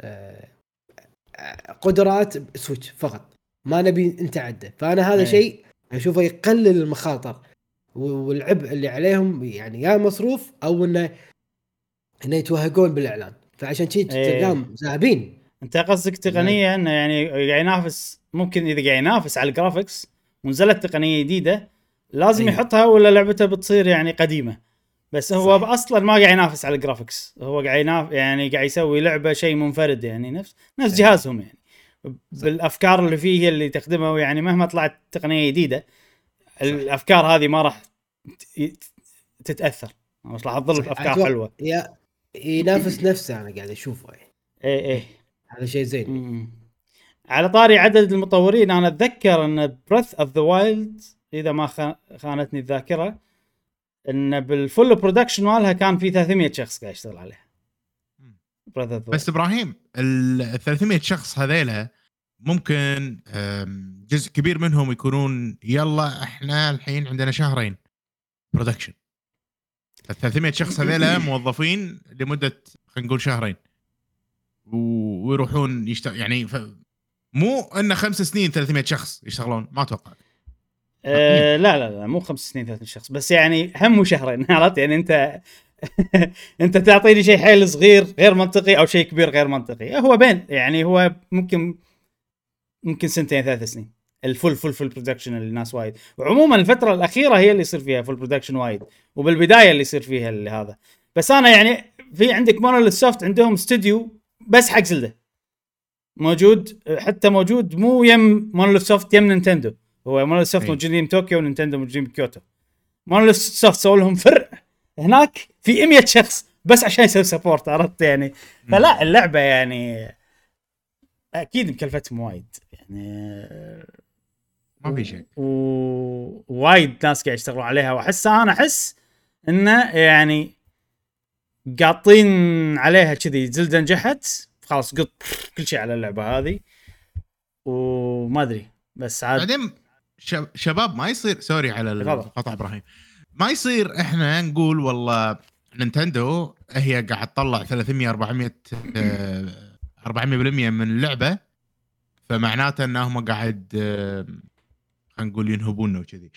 آه، آه، قدرات سويتش فقط. ما نبي نتعدى فأنا هذا إيه. شيء أشوفه يقلل المخاطر والعبء اللي عليهم يعني يا مصروف أو انه إنه يتوهقون بالإعلان فعشان شي إيه. تلقاهم ذاهبين أنت قصدك تقنية إنه يعني قاعد ينافس ممكن إذا قاعد ينافس على ال graphics ونزلت تقنية جديدة لازم أيوة. يحطها ولا لعبته بتصير يعني قديمة بس هو صح. أصلا ما قاعد ينافس على الجرافكس هو قاعد يناف يعني قاعد يسوي لعبة شيء منفرد يعني نفس نفس أيوة. جهازهم يعني بالأفكار اللي فيه هي اللي تخدمها يعني مهما طلعت تقنية جديدة الأفكار هذه ما راح تتأثر مش راح تظل. أفكار حلوة يا ينافس نفسه أنا قاعد أشوفه يعني. إيه إيه هذا شيء زين. على طاري عدد المطورين أنا أتذكر أن Breath of the Wild إذا ما خا- خانتني الذاكرة أن بال full production مالها كان في 300 شخص قاعد يشتغل عليها بس إبراهيم ال 300 شخص هذيلا ممكن جزء كبير منهم يكونون يلا إحنا الحين عندنا شهرين production ال 300 شخص هذيلا موظفين لمدة خلينا نقول شهرين. ويروحون يشتغل يعني ف... مو إنه خمس سنين 300 شخص يشتغلون ما أتوقع. آه لا لا لا مو خمس سنين ثلاث شخص بس يعني هم وشهرين عرفت؟ يعني أنت انت تعطيني شيء حيل صغير غير منطقي أو شيء كبير غير منطقي. هو بين يعني هو ممكن ممكن سنتين ثلاث سنين. ال full full full production اللي الناس وايد. وعموما الفترة الأخيرة هي اللي يصير فيها full production وايد. وبالبداية اللي يصير فيها اللي هذا. بس أنا يعني في عندك مونوليث سوفت عندهم استوديو بس حق زيلدا موجود حتى موجود مو يم مونوليث سوفت يم نينتندو هو مونوليث سوفت أي. موجودين بطوكيو ونينتندو موجودين بكيوتو مونوليث سوفت سووا لهم فرع هناك في 100 شخص بس عشان يسوي support عرفت يعني؟ فلا اللعبة يعني أكيد مكلفتهم وايد يعني ما في شيء. ووايد ناس قاعد يشتغلون عليها وأحس أنا أحس انه يعني قاطين عليها كذي زلدة نجحت خلاص قط كل شيء على اللعبة هذه وما أدري بس عاد بعدين شب- شباب ما يصير سوري على. القطع إبراهيم. ما يصير إحنا نقول والله نينتندو هي قاعد تطلع 300 400 آه، 400% من اللعبه فمعناته انهم قاعد آه، خلينا نقول ينهبونا وكذي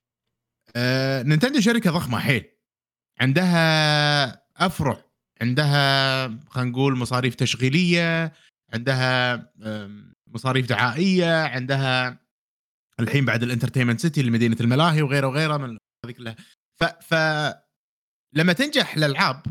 آه، نينتندو شركة ضخمة حيل. عندها أفرع عندها خلينا نقول مصاريف تشغيلية عندها مصاريف دعائية عندها الحين بعد ال entertainment city اللي مدينه الملاهي وغيره وغيره من هذه كلها ف ف لما تنجح الالعاب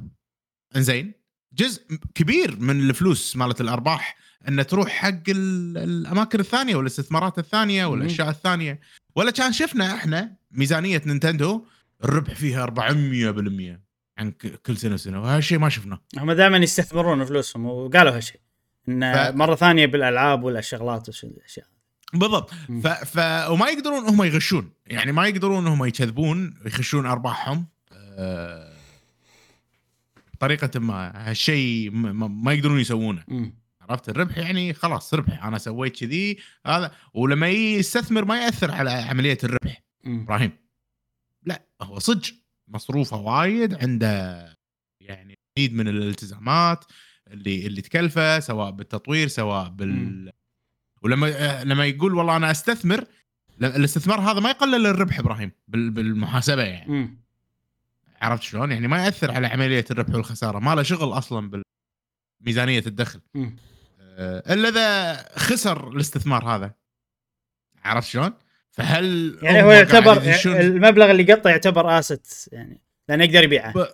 إنزين جزء كبير من الفلوس مالت الأرباح إن تروح حق ال- الأماكن الثانية والاستثمارات الثانية والاشياء الثانية. ولا كان شفنا إحنا ميزانية نينتندو الربح فيها 400% عن كل سنة وسنة وهالشيء ما شفناه. هم دائما يستثمرون فلوسهم وقالوا هالشيء إن ف- مرة ثانية بالألعاب والشغلات والاشياء بالضبط. ف... ف... وما يقدرون هم يغشون. يعني ما يقدرون هم يكذبون يخشون أرباحهم. أه... بطريقه ما هالشيء ما, ما- يقدرون يسوونه. عرفت؟ الربح يعني خلاص ربح أنا سويت كذي هذا. ولما يستثمر ما يأثر على عملية الربح. إبراهيم. لا هو صدق مصروفه وايد عنده يعني مزيد من الالتزامات اللي اللي تكلفه سواء بالتطوير سواء بال. ولما آه، لما يقول والله أنا أستثمر لا- الاستثمار هذا ما يقلل الربح إبراهيم بال- بالمحاسبة يعني. عرفت شلون؟ يعني ما يأثر على عملية الربح والخسارة ما له شغل أصلا بميزانيه الدخل. آه، إلا إذا خسر الاستثمار هذا عرفت شلون؟ فهل يعني هو يعتبر المبلغ اللي قطه يعتبر آسيت يعني لأنه يقدر يبيعه ب-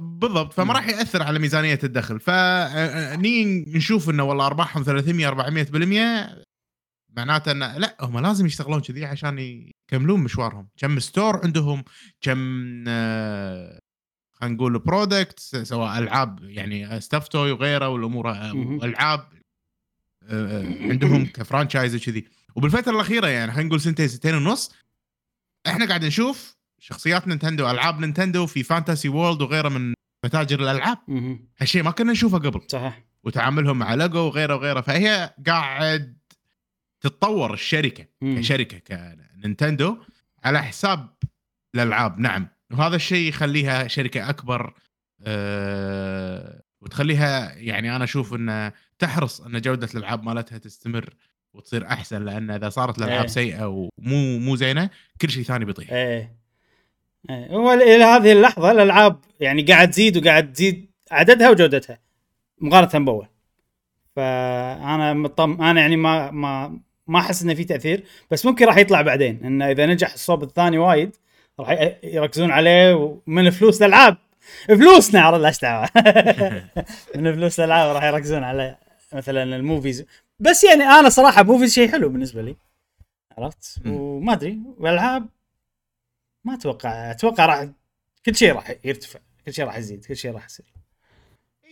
بالضبط فما. راح يأثر على ميزانية الدخل فني نشوف إنه والله أرباحهم 300 400% معناته انه لا هم لازم يشتغلون كذي عشان يكملون مشوارهم كم ستور عندهم كم خلينا نقول product سواء ألعاب يعني stuffed toy وغيره والأمور. العاب عندهم ك franchise وكذي وبالفترة الأخيرة يعني خلينا نقول سنتين سنتين ونص إحنا قاعد نشوف شخصيات نينتندو ألعاب نينتندو في فانتسي وورلد وغيره من متاجر الألعاب. هالشيء ما كنا نشوفه قبل. صحيح. وتعاملهم مع ليجو وغيره وغيره. فهي قاعد تتطور الشركة مم. كشركة كنينتندو على حساب الألعاب. نعم. وهذا الشيء يخليها شركة أكبر أه وتخليها يعني أنا أشوف انه تحرص إن جودة الألعاب مالتها تستمر وتصير أحسن لأن إذا صارت الألعاب إيه. سيئة ومو مو زينة كل شيء ثاني بيطيح. إيه إيه. هو إلى هذه اللحظة الألعاب يعني قاعد تزيد وقاعد تزيد عددها وجودتها مقارنة بأول. فأنا مطم أنا يعني ما ما ما أحس إنه في تأثير بس ممكن راح يطلع بعدين انه إذا نجح الصوب الثاني وايد راح يركزون عليه ومن فلوس الألعاب فلوسنا عرض لا دعوة؟ من فلوس الألعاب راح يركزون على مثلا ال movies. بس يعني أنا صراحة movies شيء حلو بالنسبة لي عرفت. وما أدري والألعاب ما أتوقع أتوقع راح كل شيء راح يرتفع كل شيء راح يزيد كل شيء راح يصير.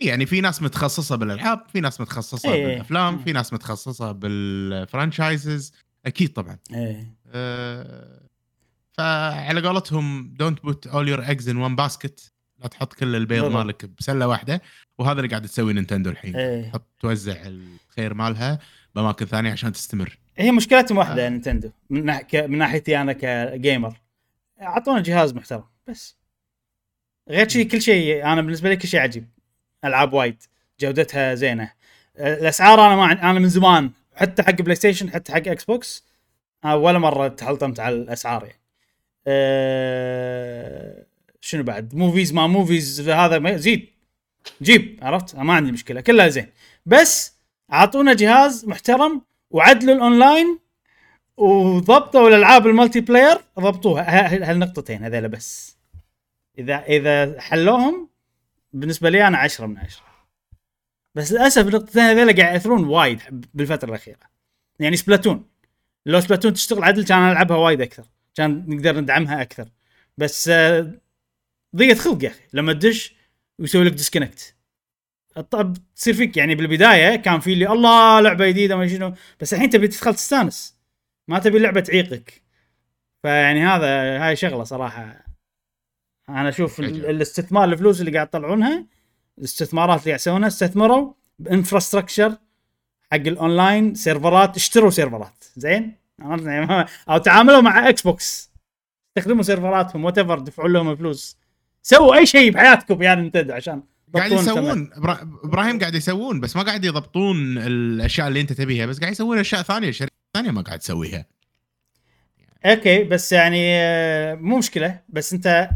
يعني في ناس متخصصة بالألعاب في ناس متخصصة إيه. بالأفلام. في ناس متخصصة بال franchises أكيد طبعا. إيه. أه فعلى قولتهم don't put all your eggs in one basket لا تحط كل البيض. مالك بسلة واحدة وهذا اللي قاعد تسوي نينتندو الحين. إيه. تحط توزع الخير مالها بأماكن ثانية عشان تستمر. هي مشكلتهم واحدة آه. نينتندو. من, ناح... ك... من ناحيتي أنا ك gamer أعطونا جهاز محترم بس. غير شيء كل شيء أنا بالنسبة لي كل شيء عجيب. ألعاب وايد جودتها زينة. الأسعار أنا ما عن- أنا من زمان حتى حق بلاي ستيشن حتى حق إكس بوكس ولا مرة تحلطمت على الأسعار يعني. أه... شنو بعد؟ movies ما movies هذا ما زيد جيب عرفت؟ ما عندي مشكلة كلها زين. بس أعطونا جهاز محترم وعدلوا الأونلاين وضبطوا الألعاب ال multiplayer ضبطوها. هالنقطتين هذيلا بس. اذا إذا حلوهم بالنسبة لي أنا 10 من 10 بس للأسف النقطتين هذيلا قاعد يأثرون وايد بالفترة الأخيرة. يعني سبلاتون لو سبلاتون تشتغل عدل كان ألعبها وايد أكثر. كان نقدر ندعمها أكثر. بس آه، ضيقه خلق يا أخي. لما تدش ويسوي لك disconnect طب تصير فيك يعني بالبداية كان في اللي الله لعبة جديدة ما شنو. بس الحين تبي تدخل تستانس. ما تبي اللعبة تعيقك. فيعني هذا هاي شغلة صراحة. أنا أشوف. الاستثمار الفلوس اللي قاعد يطلعونها الاستثمارات اللي قاعد يسوونها استثمروا ب infrastructure حق الأونلاين سيرفرات. اشتروا سيرفرات. زين؟ يعني أو تعاملوا مع إكس بوكس. استخدموا سيرفراتهم whatever دفعوا لهم فلوس. سووا أي شيء بحياتكم يا نينتندو عشان قاعد يسوون. إبراهيم قاعد يسوون بس ما قاعد يضبطون الأشياء اللي أنت تبيها بس قاعد يسوون أشياء ثانية الثانية ما قاعد تسويها. okay بس يعني آه، مو مشكلة. بس أنت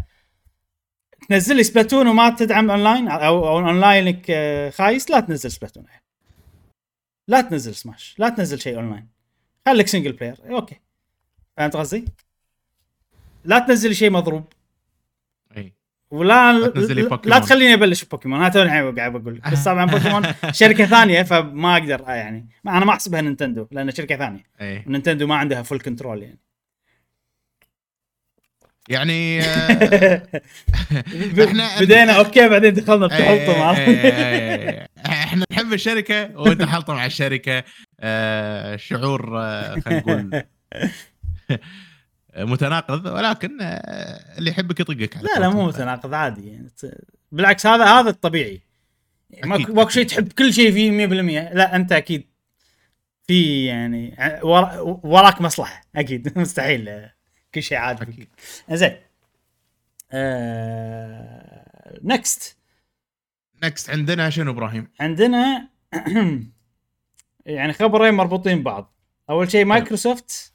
تنزل لي سبلاتون وما تدعم أونلاين؟ أو أو أونلاينك آه، خايس؟ لا تنزل سبلاتون. لا تنزل سماش. لا تنزل شيء أونلاين. خليك single player أوكي. فهمت قصدي؟ لا تنزل شيء مضروب. ولا لا. تخليني أبلش بوكيمون أنا توني قاعد بقول لك. بس طبعا بوكيمون شركة ثانية فما أقدر آه يعني أنا ما أحسبها نينتندو لأن شركة ثانية اي ونينتندو ما عندها full control يعني يعني آه، إحنا- بدينا okay بعدين دخلنا إيه، بتحطم إيه،؟ إيه،. إحنا نحب الشركة وأنت حلطم على الشركة آه، شعور آه، خلينا نقول متناقض ولكن آه، اللي يحبك يطقك لا لا مو. متناقض عادي يعني. بالعكس هذا هذا الطبيعي. ماكو شيء تحب كل شيء فيه 100% لا أنت أكيد في يعني وراك مصلحة أكيد. مستحيل آه، كل شيء عادي زين next next عندنا شنو إبراهيم؟ عندنا يعني خبرين مربوطين ببعض. أول شيء مايكروسوفت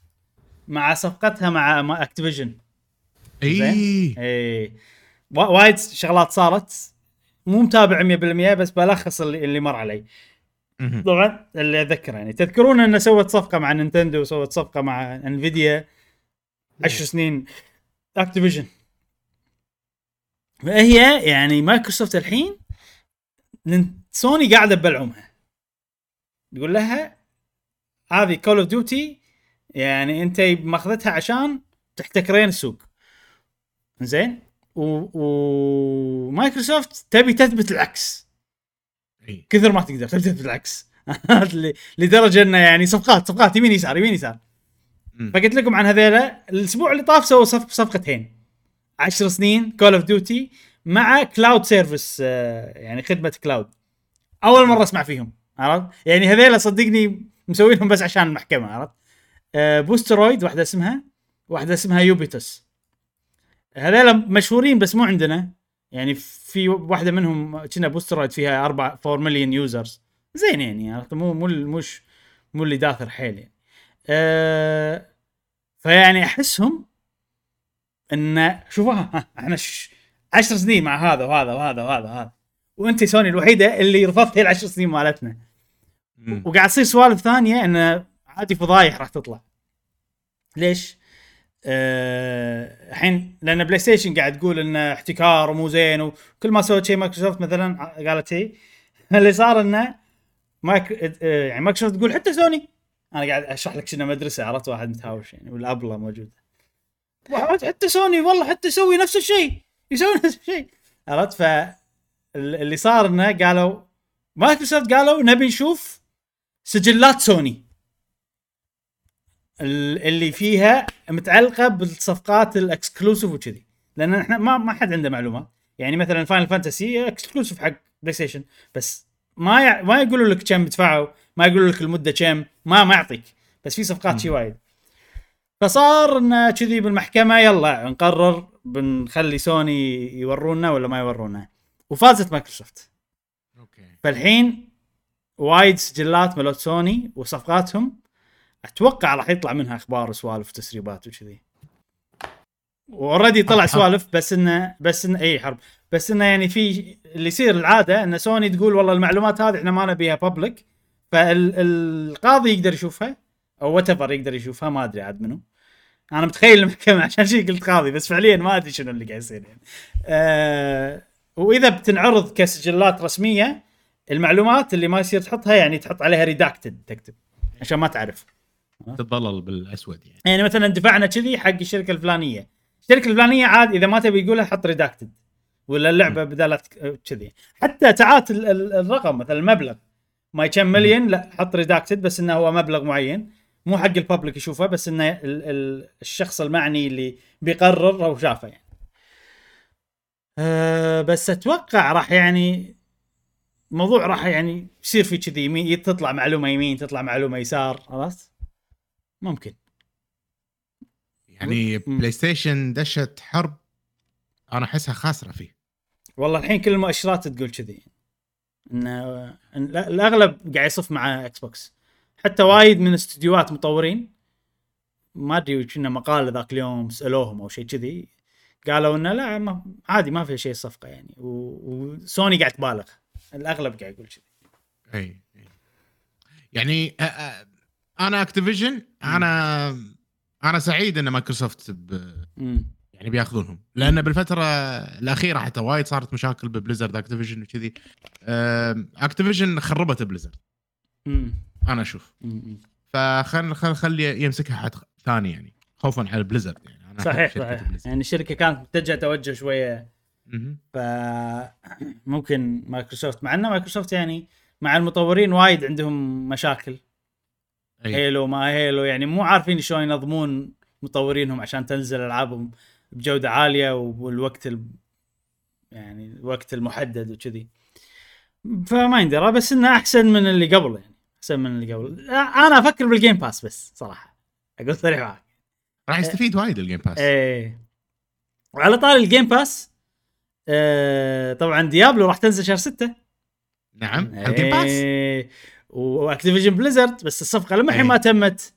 مع صفقتها مع, أكتيفيجن اي اي وا- وايد شغلات صارت. مو متابع 100% بس بلخص اللي, اللي مر علي. طبعا اللي اتذكر يعني تذكرون إنه سوت صفقة مع نينتندو وسوت صفقة مع انفيديا 10 سنين. اكتيفيجن فهي يعني مايكروسوفت الحين سوني قاعدة ببلعومها يقول لها هذه كول اوف ديوتي يعني انت ماخذتها عشان تحتكرين السوق. زين؟ و... ومايكروسوفت تبي تثبت العكس. كثر ما تقدر تبي تثبت العكس. لدرجة إنه يعني صفقات صفقات يمين يسار يمين يسار. فقلت لكم عن هذيلا الأسبوع اللي طاف سووا صف صفقتين. 10 سنين Call of Duty مع cloud service يعني خدمة cloud أول مرة أسمع فيهم عرفت؟ يعني هذيلا صدقني مسوينهم بس عشان المحكمة عرفت؟ آه، Boosteroid واحدة اسمها واحدة اسمها Ubitus. هذيلا مشهورين بس مو عندنا. يعني في واحدة منهم كنا Boosteroid فيها 4 4 مليون users زين يعني مو مو مش مو اللي داثر حيل يعني. أه فيعني أحسهم إن شوفوا ها- ها، إحنا عشر سنين مع هذا وهذا وهذا وهذا وهذا. وانت سوني الوحيدة اللي رفضت هي العشر سنين مالتنا. وقاعد تصير سوالف ثانية انه عادي فضايح راح تطلع. ليش؟ آه، الحين لأن بلاي ستيشن قاعد تقول إنه احتكار ومو زين وكل ما سوت شيء مايكروسوفت مثلا قالت هي. اللي صار إنه مايك آه، يعني مايكروسوفت تقول حتى سوني. أنا قاعد أشرح لك شنو مدرسة عرفت واحد متهاوش يعني والأبلة موجودة. حتى سوني والله حتى يسوي نفس الشيء يسوي نفس الشيء. عرفت؟ ف ال- اللي صار إنه قالوا مايكروسوفت قالوا نبي نشوف سجلات سوني. اللي فيها متعلقة بالصفقات ال exclusive وكذي. لأن إحنا ما ما حد عنده معلومات يعني مثلا Final Fantasy exclusive حق بلاي ستيشن بس ما يع... ما يقولوا لك كم دفعوا ما يقولوا لك المدة كم ما ما يعطيك. بس في صفقات شي وايد. فصار إنه كذي بالمحكمة يلا نقرر بنخلي سوني يورونا ولا ما يورونا. وفازت مايكروسوفت. أوكي. فالحين وايد سجلات مالت سوني وصفقاتهم أتوقع راح يطلع منها أخبار وسوالف وتسريبات وكذي و already طلع. سوالف بس انه بس انه اي حرب بس إنه يعني في اللي يصير العادة إن سوني تقول والله المعلومات هذه إحنا ما نبيها public فالقاضي يقدر يشوفها أو what يقدر يشوفها ما أدري عاد منو أنا متخيل المحكمه عشان شي قلت قاضي بس فعليا ما أدري شنو اللي قاعد يصير يعني. آه وإذا بتنعرض كسجلات رسمية المعلومات اللي ما يصير تحطها يعني تحط عليها ريداكتد تكتب عشان ما تعرف تتظلل بالأسود يعني. يعني مثلا دفعنا كذي حق الشركة الفلانية. الشركة الفلانية عاد إذا ما تبي يقولها حط ريداكتد ولا اللعبة بدالت كذي. حتى تعات ال- ال- الرقم مثلا المبلغ. ما كم مليون لا حط ريداكتد بس إنه هو مبلغ معين. مو حق ال public يشوفه بس إنه ال- ال- الشخص المعني اللي بيقرر أو شافه يعني. أه بس أتوقع راح يعني الموضوع راح يعني يصير في كذي يمين تطلع معلومة يمين تطلع معلومة يسار عرفت؟ ممكن. يعني مم. بلاي ستيشن دشت حرب أنا أحسها خاسرة فيه. والله الحين كل المؤشرات تقول كذي. ان الأغلب قاعد يصف مع Xbox حتى وايد من استديوهات مطورين. ما أدري كنا مقال ذاك اليوم سألوهم أو شيء كذي. قالوا إنه لا ما عادي ما في شيء صفقة يعني. وسوني قاعد تبالغ. الأغلب قاعد يقول كذي. إي. يعني أ- أ- أنا Activision أنا أنا سعيد إن مايكروسوفت ب... يعني بياخذونهم. لأن بالفترة الأخيرة حتى وايد صارت مشاكل ب Blizzard Activision وكذي. Activision خربت Blizzard. أنا أشوف. فخل خل خلي يمسكها حد ثاني يعني. خوفا على Blizzard يعني. أحب صحيح صحيح. بليزرد. يعني الشركة كانت متجهه توجه شوية. فممكن مايكروسوفت مع إن مايكروسوفت يعني مع المطورين وايد عندهم مشاكل. أي. Halo ما Halo يعني مو عارفين شلون ينظمون مطورينهم عشان تنزل ألعابهم بجودة عالية والوقت ال... يعني الوقت المحدد وكذي. فما يندرى بس إنه أحسن من اللي قبل يعني. أحسن من اللي قبل. أنا أفكر بال Game Pass بس صراحة. أقول صريح معك. راح يستفيد وايد ال Game Pass إيه. وعلى طاري ال Game Pass آه طبعا Diablo راح تنزل شهر 6 نعم ال Game Pass و Activision Blizzard بس الصفقة لما الحين إيه. ما تمت.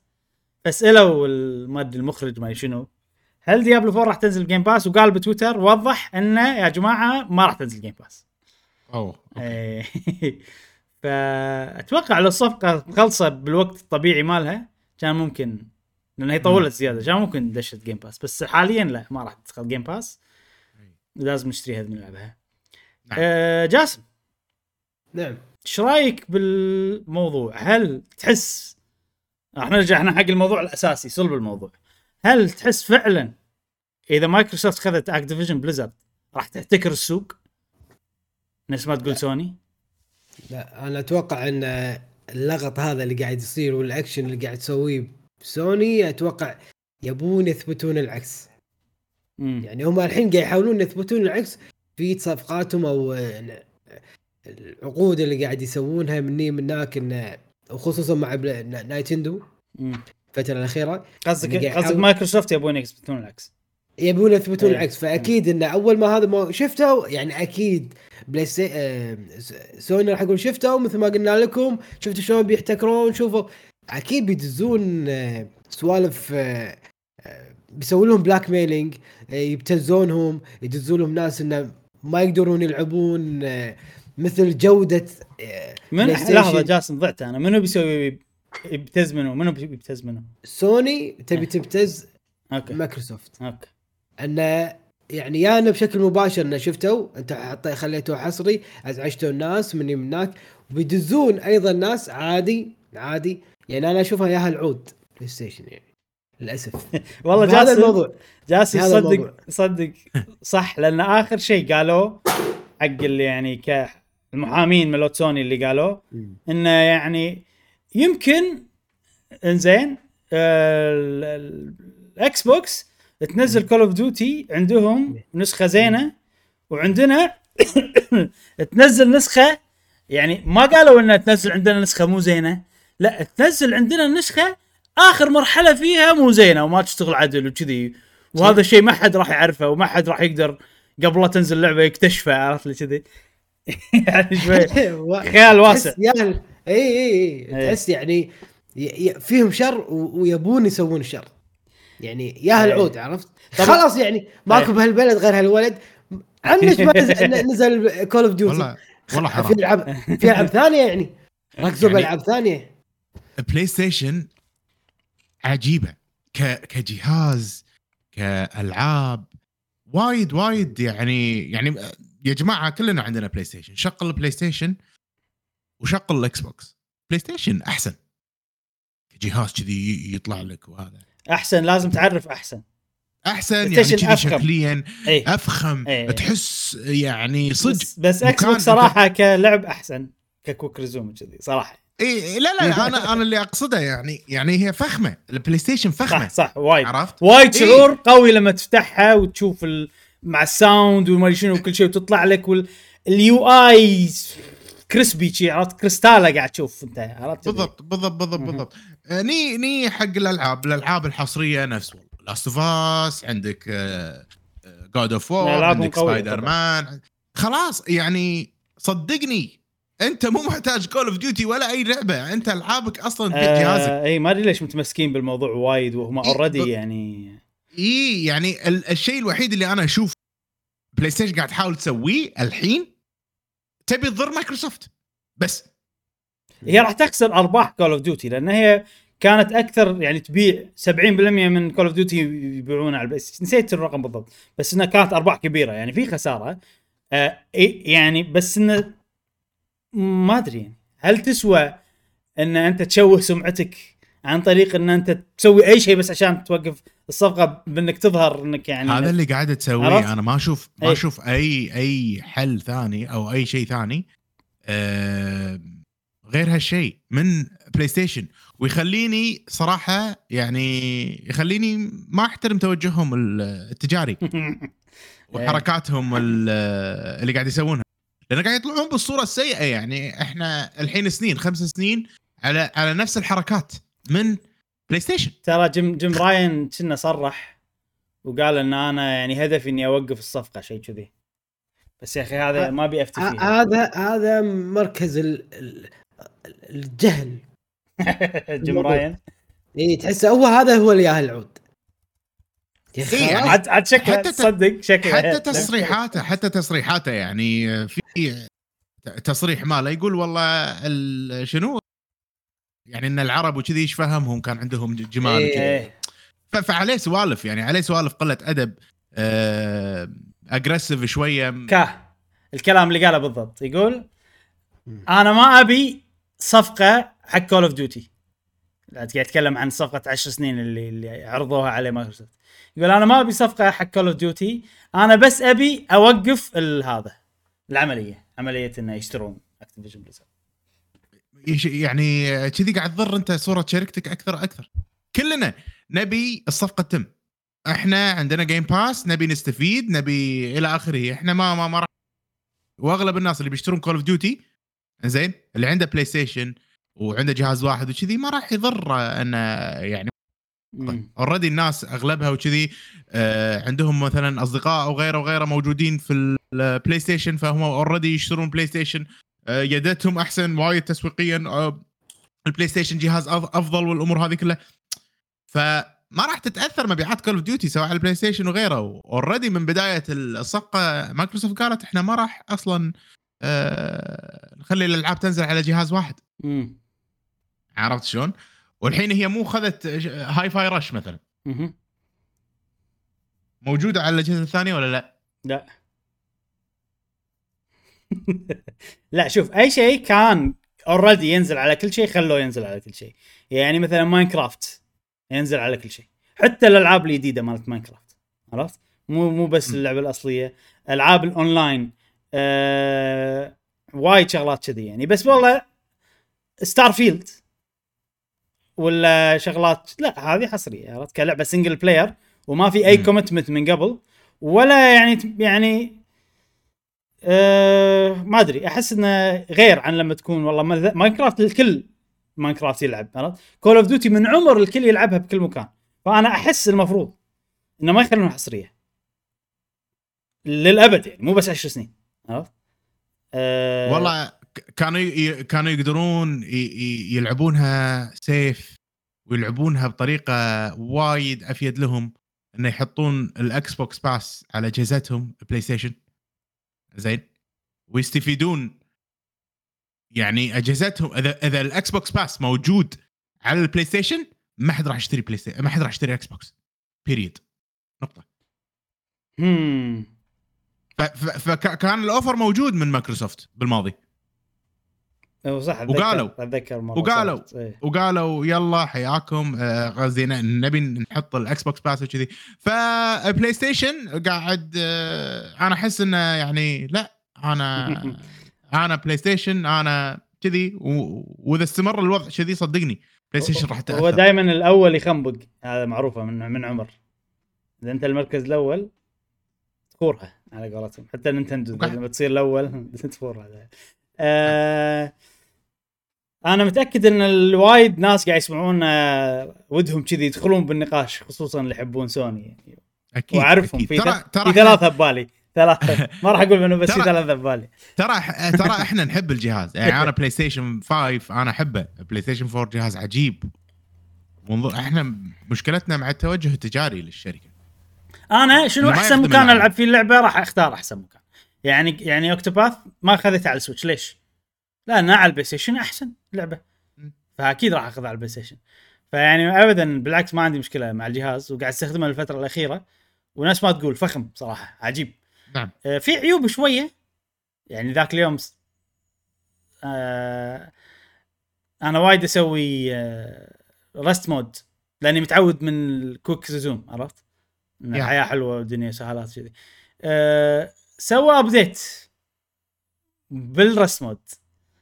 فسالوا الماد المخرج ما شنو. هل Diablo 4 راح تنزل Game Pass وقال بتويتر وضح إنه يا جماعة ما راح تنزل Game Pass أوه. إيه. فأتوقع لو الصفقة خلصت بالوقت الطبيعي مالها كان ممكن لأن هي طولت زيادة كان ممكن دشت Game Pass بس حاليا لا ما راح تدخل Game Pass لازم نشتريها نلعبها نعم. آه جاسم. نعم. إيش رأيك بالموضوع؟ هل تحس راح نرجع إحنا حق الموضوع الأساسي صلب الموضوع هل تحس فعلا إذا مايكروسوفت خذت Activision Blizzard راح تحتكر السوق؟ نفس ما تقول سوني؟ لا أنا أتوقع أن اللغط هذا اللي قاعد يصير والاكشن اللي قاعد تسويه سوني أتوقع يبون يثبتون العكس مم. يعني هم الحين قاعد يحاولون يثبتون العكس في صفقاتهم أو العقود اللي قاعد يسوونها مني من هناك إنه وخصوصا مع Nintendo. الفترة الأخيرة. قصدك قصدك مايكروسوفت يبون يثبتون العكس. يبون يثبتون إيه. العكس. فأكيد انه أول ما هذا ما شفتوا يعني أكيد PlaySta... آه، سوني راح يقول شفتوا مثل ما قلنا لكم. شفتوا شلون بيحتكرون؟ شوفوا. أكيد بيدزون آه، سوالف آه، آه، بيسوون لهم blackmailing آه، يبتزونهم يدزون لهم ناس إنه ما يقدرون يلعبون آه، مثل جودة آه، من. لحظة جاسم ضعت أنا. منو بيسوي يبتز منو؟ منو بيبتز منو؟ سوني تبي تبتز؟ أوكي. مايكروسوفت. أوكي. انه يعني يا أنا بشكل مباشر انه شفتوا أنت حط خليته حصري أزعجتوا الناس مني من هناك. وبيدزون أيضا ناس عادي عادي. يعني أنا أشوفها ياها العود PlayStation يعني. للأسف. والله هذا جاسم الموضوع. جاسم هذا صدق. صدق صح لأن آخر شيء قالوه حق اللي يعني كالمحامين مالوت سوني اللي قالوه إنه يعني يمكن إنزين آه، ال- ال- ال Xbox تنزل Call of Duty عندهم نسخة زينة وعندنا تنزل نسخة يعني ما قالوا إنها تنزل عندنا نسخة مو زينة لا تنزل عندنا نسخة آخر مرحلة فيها مو زينة وما تشتغل عدل وكذي. وهذا الشيء ما حد راح يعرفه وما حد راح يقدر قبل لا تنزل اللعبه يكتشفه عرفت لي كذي؟ يعني شوي. خيال واسع. يا إي إي إي. إيه. تحس يعني ي- ي- فيهم شر و- ويبون يسوون الشر يعني يا إيه. العود عرفت؟ خلاص يعني ماكو إيه. بهالبلد غير هالولد. عنك ما نزل- نزل Call of Duty والله والله في حرام. ألعاب في ألعاب ثانية يعني. ركزوا يعني- بالعاب ثانية. PlayStation عجيبة. ك... كجهاز كألعاب. وايد وايد يعني يعني يا جماعة كلنا عندنا PlayStation شغل ال PlayStation وشغل ال Xbox PlayStation أحسن. جهاز كذي يطلع لك وهذا. أحسن لازم تعرف أحسن. أحسن يعني كذي. شكليا اي أفخم. إيه. تحس يعني صدق. بس, بس Xbox صراحة كلعب أحسن ك quick resume كذي صراحة. اي لا لا أنا أنا اللي أقصده يعني يعني هي فخمة. ال PlayStation فخمة. صح صح وايد. عرفت؟ وايد إيه. شعور قوي لما تفتحها وتشوف ال... مع ال sound وما أدري شنو وكل شيء وتطلع لك وال UI اي crispy شي عرفت؟ كريستاله قاعد تشوف أنت عرفت؟ بالضبط بالضبط بالضبط. بالضبط. آه، ني ني حق الألعاب الألعاب الحصرية نفس Last of Us عندك God of War عندك سبايدر مان خلاص يعني صدقني أنت مو محتاج Call of Duty ولا أي لعبة. أنت ألعابك أصلا بجهازك. آه إي ما أدري ليش متمسكين بالموضوع وايد وهم already يعني اي يعني ال- الشيء الوحيد اللي أنا أشوف PlayStation قاعد تحاول تسويه الحين تبي تضر مايكروسوفت. بس. هي راح تخسر أرباح Call of Duty لأن هي كانت أكثر يعني تبيع 70% من Call of Duty يبيعونها على ال Play نسيت الرقم بالضبط بس إنها كانت أرباح كبيرة يعني في خسارة. آه إي- يعني بس إنه ما أدري يعني. هل تسوى إن أنت تشوه سمعتك عن طريق إن أنت تسوي أي شيء بس عشان توقف الصفقة بإنك تظهر إنك يعني هذا اللي قاعد تسويه؟ أنا ما أشوف ما أي. أشوف اي أي حل ثاني أو أي شيء ثاني آه غير هالشيء من PlayStation ويخليني صراحة يعني يخليني ما أحترم توجههم ال- التجاري وحركاتهم ال- اللي قاعد يسوونها لأن قاعد يطلعون بالصورة السيئة يعني إحنا الحين سنين خمس سنين على على نفس الحركات من بلاي ستيشن ترى Jim Jim Ryan كنا صرح وقال إن أنا يعني هدفي إني أوقف الصفقة شيء كذي. بس يا أخي هذا ما ابي أفتي ه- فيه هذا هذا مركز ال- ال- الجهل. Jim Ryan اي تحسه هو هذا هو اللي ياهل العود. يا أخي إيه، عاد عاد شكله تصدق شكله حتى تصريحاته حتى تصريحاته يعني في تصريح ماله يقول والله ال- شنو؟ يعني إن العرب وكذي إيش فهمهم؟ كان عندهم جمال إيه. ف- فعليه سوالف يعني عليه سوالف قلة أدب aggressive شوية. كاه الكلام اللي قاله بالضبط. يقول. أنا ما أبي صفقة حق Call of Duty قاعد يتكلم عن صفقة 10 سنين اللي اللي عرضوها عليه مايكروسوفت يقول أنا ما أبي صفقة حق Call of Duty أنا بس أبي أوقف هذا العملية عملية إنه يشترون Activision Blizzard يعني كذي قاعد تضر أنت صورة شركتك أكثر أكثر كلنا نبي الصفقة تتم. إحنا عندنا Game Pass نبي نستفيد نبي إلى آخره. إحنا ما ما ما راح. وأغلب الناس اللي بيشترون Call of Duty زين اللي عنده PlayStation وعنده جهاز واحد وكذي ما راح يضر انه يعني. already الناس أغلبها وكذي آه عندهم مثلا أصدقاء أو غيره وغيره موجودين في ال PlayStation فهم already يشترون PlayStation يدتهم أحسن وايد تسويقيا آه ال PlayStation جهاز أفضل والأمور هذه كلها فما راح تتأثر مبيعات Call of Duty سواء على ال PlayStation وغيره already من بداية الصفقة مايكروسوفت قالت إحنا ما راح أصلا آه نخلي الألعاب تنزل على جهاز واحد مم. عرفت شلون؟ والحين هي مو خذت هاي فاي رش مثلا مهم. موجودة على الأجهزة الثانية ولا لا؟ لا لا شوف أي شيء كان already ينزل على كل شيء خلوه ينزل على كل شيء. يعني مثلا ماينكرافت ينزل على كل شيء. حتى الألعاب الجديدة مالت ماينكرافت عرفت؟ مو مو بس. اللعبة الأصلية ألعاب الأونلاين آه وايد شغلات كذي يعني. بس والله ستار فيلد ولا شغلات لا هذه حصرية عرفت؟ كلعبة single player وما في أي م. commitment من قبل ولا يعني يعني أه ما أدري أحس إنه غير عن لما تكون والله ما- ماينكرافت الكل ماينكرافت يلعب عرفت كول اوف ديوتي من عمر الكل يلعبها بكل مكان فأنا أحس المفروض إنه ما يخلونها حصرية للأبد يعني مو بس 10 سنين عرفت؟ أه والله كانوا ي... كانوا يقدرون. ي... يلعبونها safe ويلعبونها بطريقة وايد أفيد لهم إنه يحطون الاكس بوكس باس على اجهزتهم بلاي ستيشن زين؟ ويستفيدون. يعني أجهزتهم إذا إذا الإكس بوكس باس موجود على البلاي ستيشن ما حد راح يشتري بلاي ستيشن ما حد راح يشتري إكس بوكس. بيريد نقطة. هم. فكان ال offer موجود من مايكروسوفت بالماضي. صح أتذكر- وقالوا- أتذكر مرة وقالوا. إيه. وقالوا يلا حياكم آه، قصدي ن- نبي نحط الاكس بوكس باس وكذي فبلاي ستيشن قاعد آه، أنا أحس إنه يعني لا أنا أنا بلاي ستيشن أنا كذي وإذا استمر الوضع كذي صدقني بلاي ستيشن راح هو تاثر دائما الأول يخنبق هذا معروفة من من عمر إذا أنت المركز الأول تفورها على قولتهم حتى نينتندو لما تصير الأول تفورها آه أنا متأكد إن الوايد ناس قاعد يسمعون آه، ودهم كذي يدخلون بالنقاش خصوصا اللي يحبون سوني. يعني أكيد وأعرفهم أكيد. في ترى ثلاثة ببالي ثلاثة ما راح أقول منهم بس في ثلاثة ببالي ترى ترى إحنا نحب الجهاز. يعني أنا بلاي ستيشن 5 أنا أحبه. بلاي ستيشن 4 جهاز عجيب. منظور إحنا مشكلتنا مع التوجه التجاري للشركة. أنا شنو أحسن مكان. ألعب فيه اللعبة؟ راح أختار أحسن مكان. يعني يعني اوكتوباث ما اخذتها على السويتش ليش؟ لانها على البلاي ستيشن أحسن. لعبة. فأكيد راح أخذها على البلاي ستيشن فيعني ابدا بالعكس ما عندي مشكلة مع الجهاز وقاعد استخدمه الفترة الأخيرة. وناس ما تقول فخم صراحة عجيب. نعم. آه، في عيوب شوية يعني ذاك اليوم س- آه أنا وايد أسوي آه rest mode لأني متعود من الكوك زوم عرفت؟ إن يا. الحياة حلوة والدنيا سهالات كذي آه سوى update بال rest mode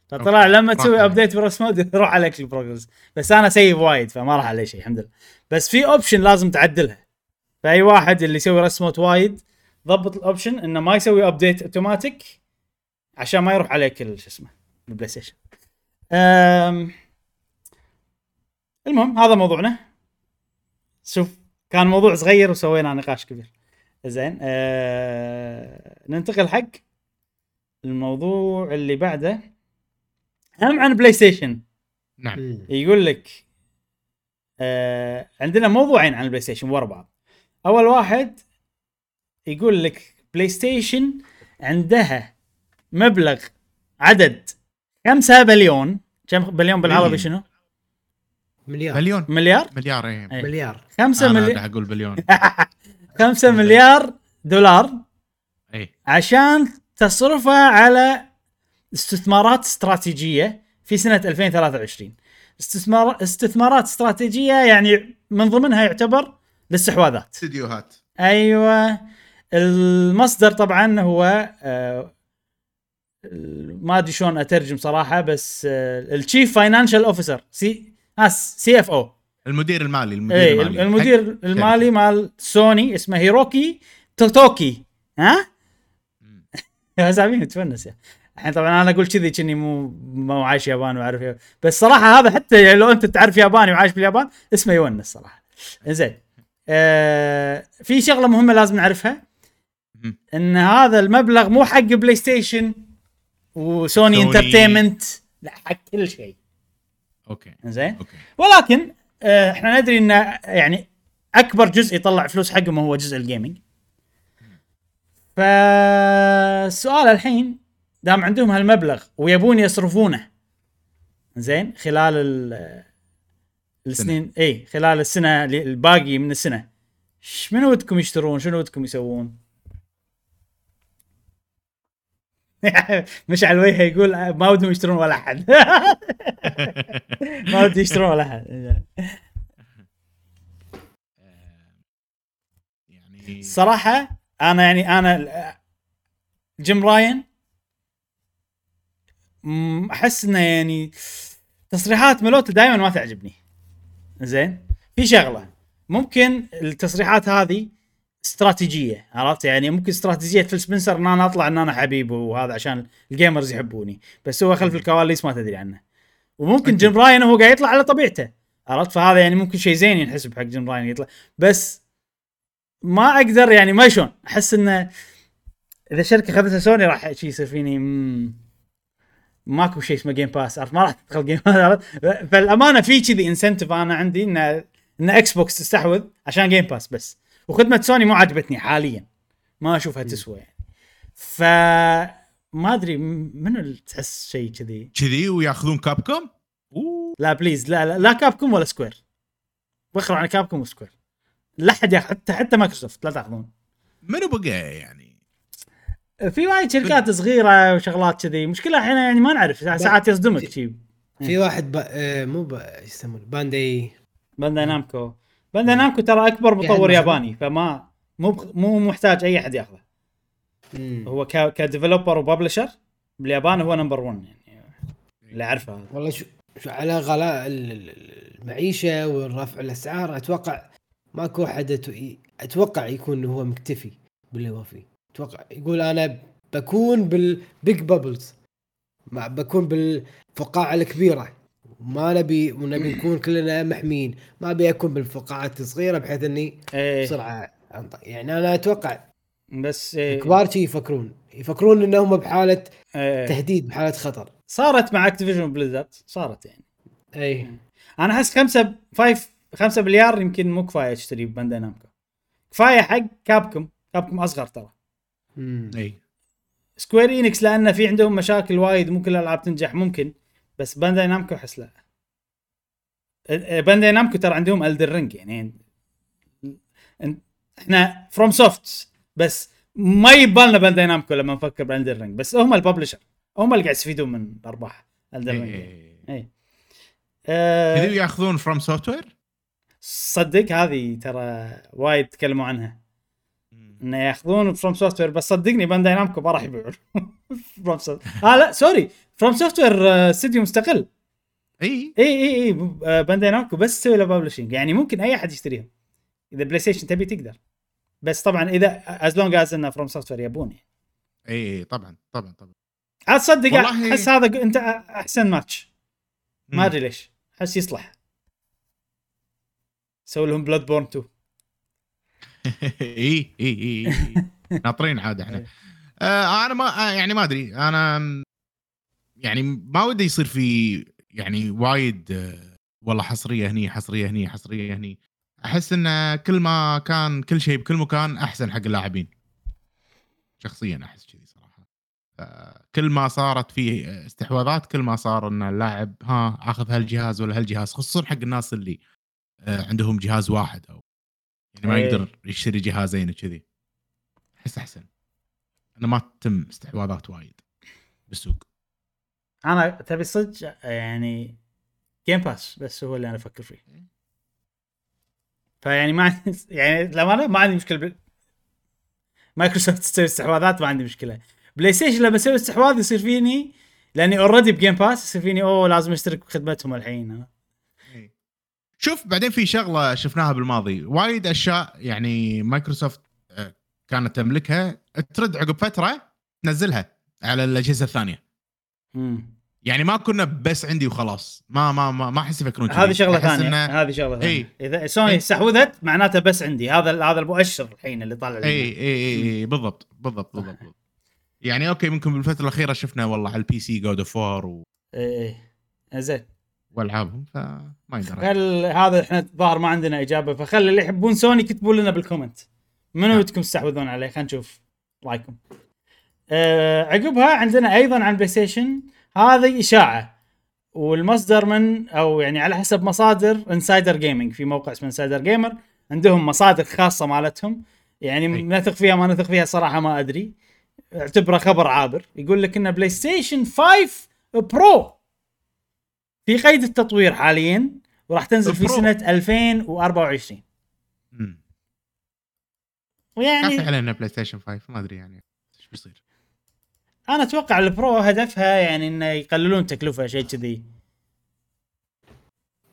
فطلع okay. لما تسوي update بال rest mode يروح عليك ال progress بس أنا save وايد فما راح عليه شيء الحمد لله. بس في option لازم تعدلها. فأي واحد اللي يسوي rest mode وايد ضبط ال option إنه ما يسوي update automatic عشان ما يروح عليك شو اسمه البلاي ستيشن أم... المهم هذا موضوعنا. شوف كان موضوع صغير وسوينا نقاش كبير. زين أه... ننتقل حق الموضوع اللي بعده. هم عن بلاي ستيشن نعم مم. يقول لك آه عندنا موضوعين عن البلاي ستيشن ورا بعض أول واحد يقول لك بلاي ستيشن عندها مبلغ عدد 5 بليون كم بليون بالعربي مليون. شنو؟ مليار مليون مليار؟ مليار إيه إيه. مليار 5 أنا مليار أقول بليون 5 مليار دولار اي عشان تصرفها على استثمارات استراتيجية في سنة 2023 استثمار استثمارات استراتيجية يعني من ضمنها يعتبر الاستحواذات. استديوهات. أيوه. المصدر طبعا هو آه، ما أدري شلون أترجم صراحة بس ال chief financial officer سي CFO المدير المالي المدير اي المالي. المدير المالي مال سوني اسمه هيروكي توتوكي ها. يا زعيم تفنس يا. الحين طبعا أنا أقول كذي كني مو مو عايش يابان وعارف يابان. بس صراحة هذا حتى يعني لو أنت تعرف ياباني وعايش باليابان اسمه يونس صراحة. زين آه في شغلة مهمة لازم نعرفها. إن هذا المبلغ مو حق بلاي ستيشن وسوني سوني. entertainment لا حق كل شيء. okay. زين ولكن آه، إحنا ندري إن يعني أكبر جزء يطلع فلوس حقهم هو جزء ال gaming فالسؤال الحين دام عندهم هالمبلغ ويبون يصرفونه. زين؟ خلال ال- السنين إي خلال السنة الباقي من السنة. شنو ودكم يشترون؟ شنو ودكم يسوون؟ مشعل وجهه يقول ما ودهم يشترون ولا أحد. ما ودي يشترون ولا أحد. يعني الصراحه أنا يعني أنا جيم راين أحس إنه يعني تصريحات ملوته دائما ما تعجبني. زين؟ في شغلة. ممكن التصريحات هذه استراتيجية عرفت؟ يعني ممكن استراتيجية فيل سبنسر إن أنا أطلع إن أنا حبيب وهذا عشان ال gamers يحبوني. بس هو خلف الكواليس ما تدري عنه. وممكن. جيم راين هو قاعد يطلع على طبيعته عرفت؟ فهذا يعني ممكن شيء زين ينحسب حق Jim Ryan يطلع. بس ما أقدر يعني ما شلون؟ أحس إنه إذا شركة اخذتها سوني راح شي يصير فيني ماكو شيء اسمه Game Pass عرفت؟ ما راح تدخل Game Pass فالأمانة في كذي incentive أنا عندي إن إن Xbox تستحوذ عشان Game Pass بس. وخدمة سوني مو عجبتني حاليا. ما أشوفها تسوى يعني. ف ما أدري منو اللي تحس شيء كذي؟ كذي وياخذون Capcom أوه. لا please لا لا, لا Capcom ولا Square وخروا عن Capcom و Square لا حد ياخذ حتى حتى مايكروسوفت لا تاخذون. منو بقى يعني؟ في وايد شركات صغيرة وشغلات كذي. مشكلة إحنا يعني ما نعرف ساعات يصدمك شي. في واحد با... آه مو با... يسمونه؟ Bandai. Bandai Namco. Bandai Namco ترى أكبر مطور ياباني فما مو مو محتاج أي أحد ياخذه. هو ك ك developer و publisher باليابان هو number 1 يعني. اللي أعرفه والله شو, شو على غلاء ال- ال- المعيشة والرفع الأسعار أتوقع ماكو أحد أت- أتوقع يكون هو مكتفي باللي هو فيه أتوقع يقول أنا بكون بال big bubbles بكون بالفقاعة الكبيرة. ما نبي ونبي نكون كلنا محميين. ما أبي أكون بالفقاعات الصغيرة بحيث إني إيه. بسرعة يعني أنا أتوقع بس إيه. كبار شي يفكرون. يفكرون إنهم بحالة إيه. تهديد بحالة خطر. صارت مع Activision Blizzard صارت يعني. اي أنا أحس خمسة five خمسة مليار يمكن مو كفاية تشتري Bandai Namco. كفاية حق Capcom. Capcom أصغر ترى. إي. Square Enix لأن في عندهم مشاكل وايد مو كل الألعاب تنجح ممكن بس Bandai Namco أحس لا. Bandai Namco ترى عندهم Elden Ring يعني إحنا FromSoft بس ما يبالنا Bandai Namco لما نفكر ب Elden Ring بس هم ال publisher هم اللي قاعد يستفيدون من أرباح Elden Ring. إي كذا ياخذون FromSoftware صدق هذه ترى وايد تكلموا عنها. إنه ياخذون FromSoftware بس صدقني Bandai Namco ما راح يبيعون. FromSoft آه لا sorry FromSoftware استوديو مستقل. إي. إي إي إي آه، Bandai Namco بس تسوي له publishing يعني ممكن أي أحد يشتريهم إذا PlayStation تبي تقدر. بس طبعا إذا as long as إنه FromSoftware يبون يعني. إي طبعا طبعا طبعا. عاد صدق والله- أحس هذا أنت أحسن ماتش ما. أدري ليش. أحس يصلح. سوي لهم Bloodborne 2 إي إي إي. ناطرين عاد إحنا. إيه. آه أنا ما آه، يعني ما أدري. أنا يعني ما ودي يصير في يعني وايد آه، والله حصرية هني حصرية هني حصرية هني. أحس إن كل ما كان كل شيء بكل مكان أحسن حق اللاعبين. شخصيا أحس كذي صراحة. آه، كل ما صارت فيه استحواذات كل ما صار إن اللاعب ها آخذ هالجهاز ولا هالجهاز خصوصا حق الناس اللي آه، عندهم جهاز واحد أو يعني ما إيه. يقدر يشتري جهازين وكذي. أحس أحسن. انه ما تتم استحواذات وايد بالسوق. أنا تبي صدق يعني Game Pass بس هو اللي أنا أفكر فيه. فيعني ما عندي يعني للامانه ما عندي مشكلة بال... مايكروسوفت تسوي استحواذات ما عندي مشكلة. PlayStation لما أسوي استحواذ يصير فيني لأني already ب Game Pass يصير فيني أوه لازم أشترك بخدمتهم الحين. شوف بعدين في شغلة شفناها بالماضي. وايد أشياء يعني مايكروسوفت آه، كانت تملكها. ترد عقب فترة تنزلها على الأجهزة الثانية. امم يعني ما كنا بس عندي وخلاص. ما ما ما, ما أحس يفكرون. هذه شغلة ثانية. هذه شغلة ثانية. إي. إذا سوني إي. استحوذت معناته بس عندي. هذا هذا المؤشر الحين اللي طالع. إي إي إي إي بالضبط بالضبط بالضبط بالضبط. يعني okay ممكن بالفترة الأخيرة شفنا والله على ال PC God of War إي إي. زين والعابهم فما يقدر خل هذا إحنا الظاهر ما عندنا إجابة فخلي اللي يحبون سوني يكتبوا لنا بال comment. منو نعم. ودكم تستحوذون عليه؟ خلينا نشوف رأيكم. آه عقبها عندنا أيضا عن PlayStation هذه إشاعة. والمصدر من أو يعني على حسب مصادر Insider Gaming في موقع اسمه Insider Gamer عندهم مصادر خاصة مالتهم. يعني. نثق فيها ما نثق فيها صراحة ما أدري. اعتبره خبر عابر. يقول لك ان PlayStation 5 Pro. في قيد التطوير حاليا وراح تنزل في. سنة 2024 مم. ويعني كافي علينا PlayStation 5 ما أدري يعني إيش بيصير. أنا أتوقع ال Pro هدفها يعني إنه يقللون تكلفة شيء كذي.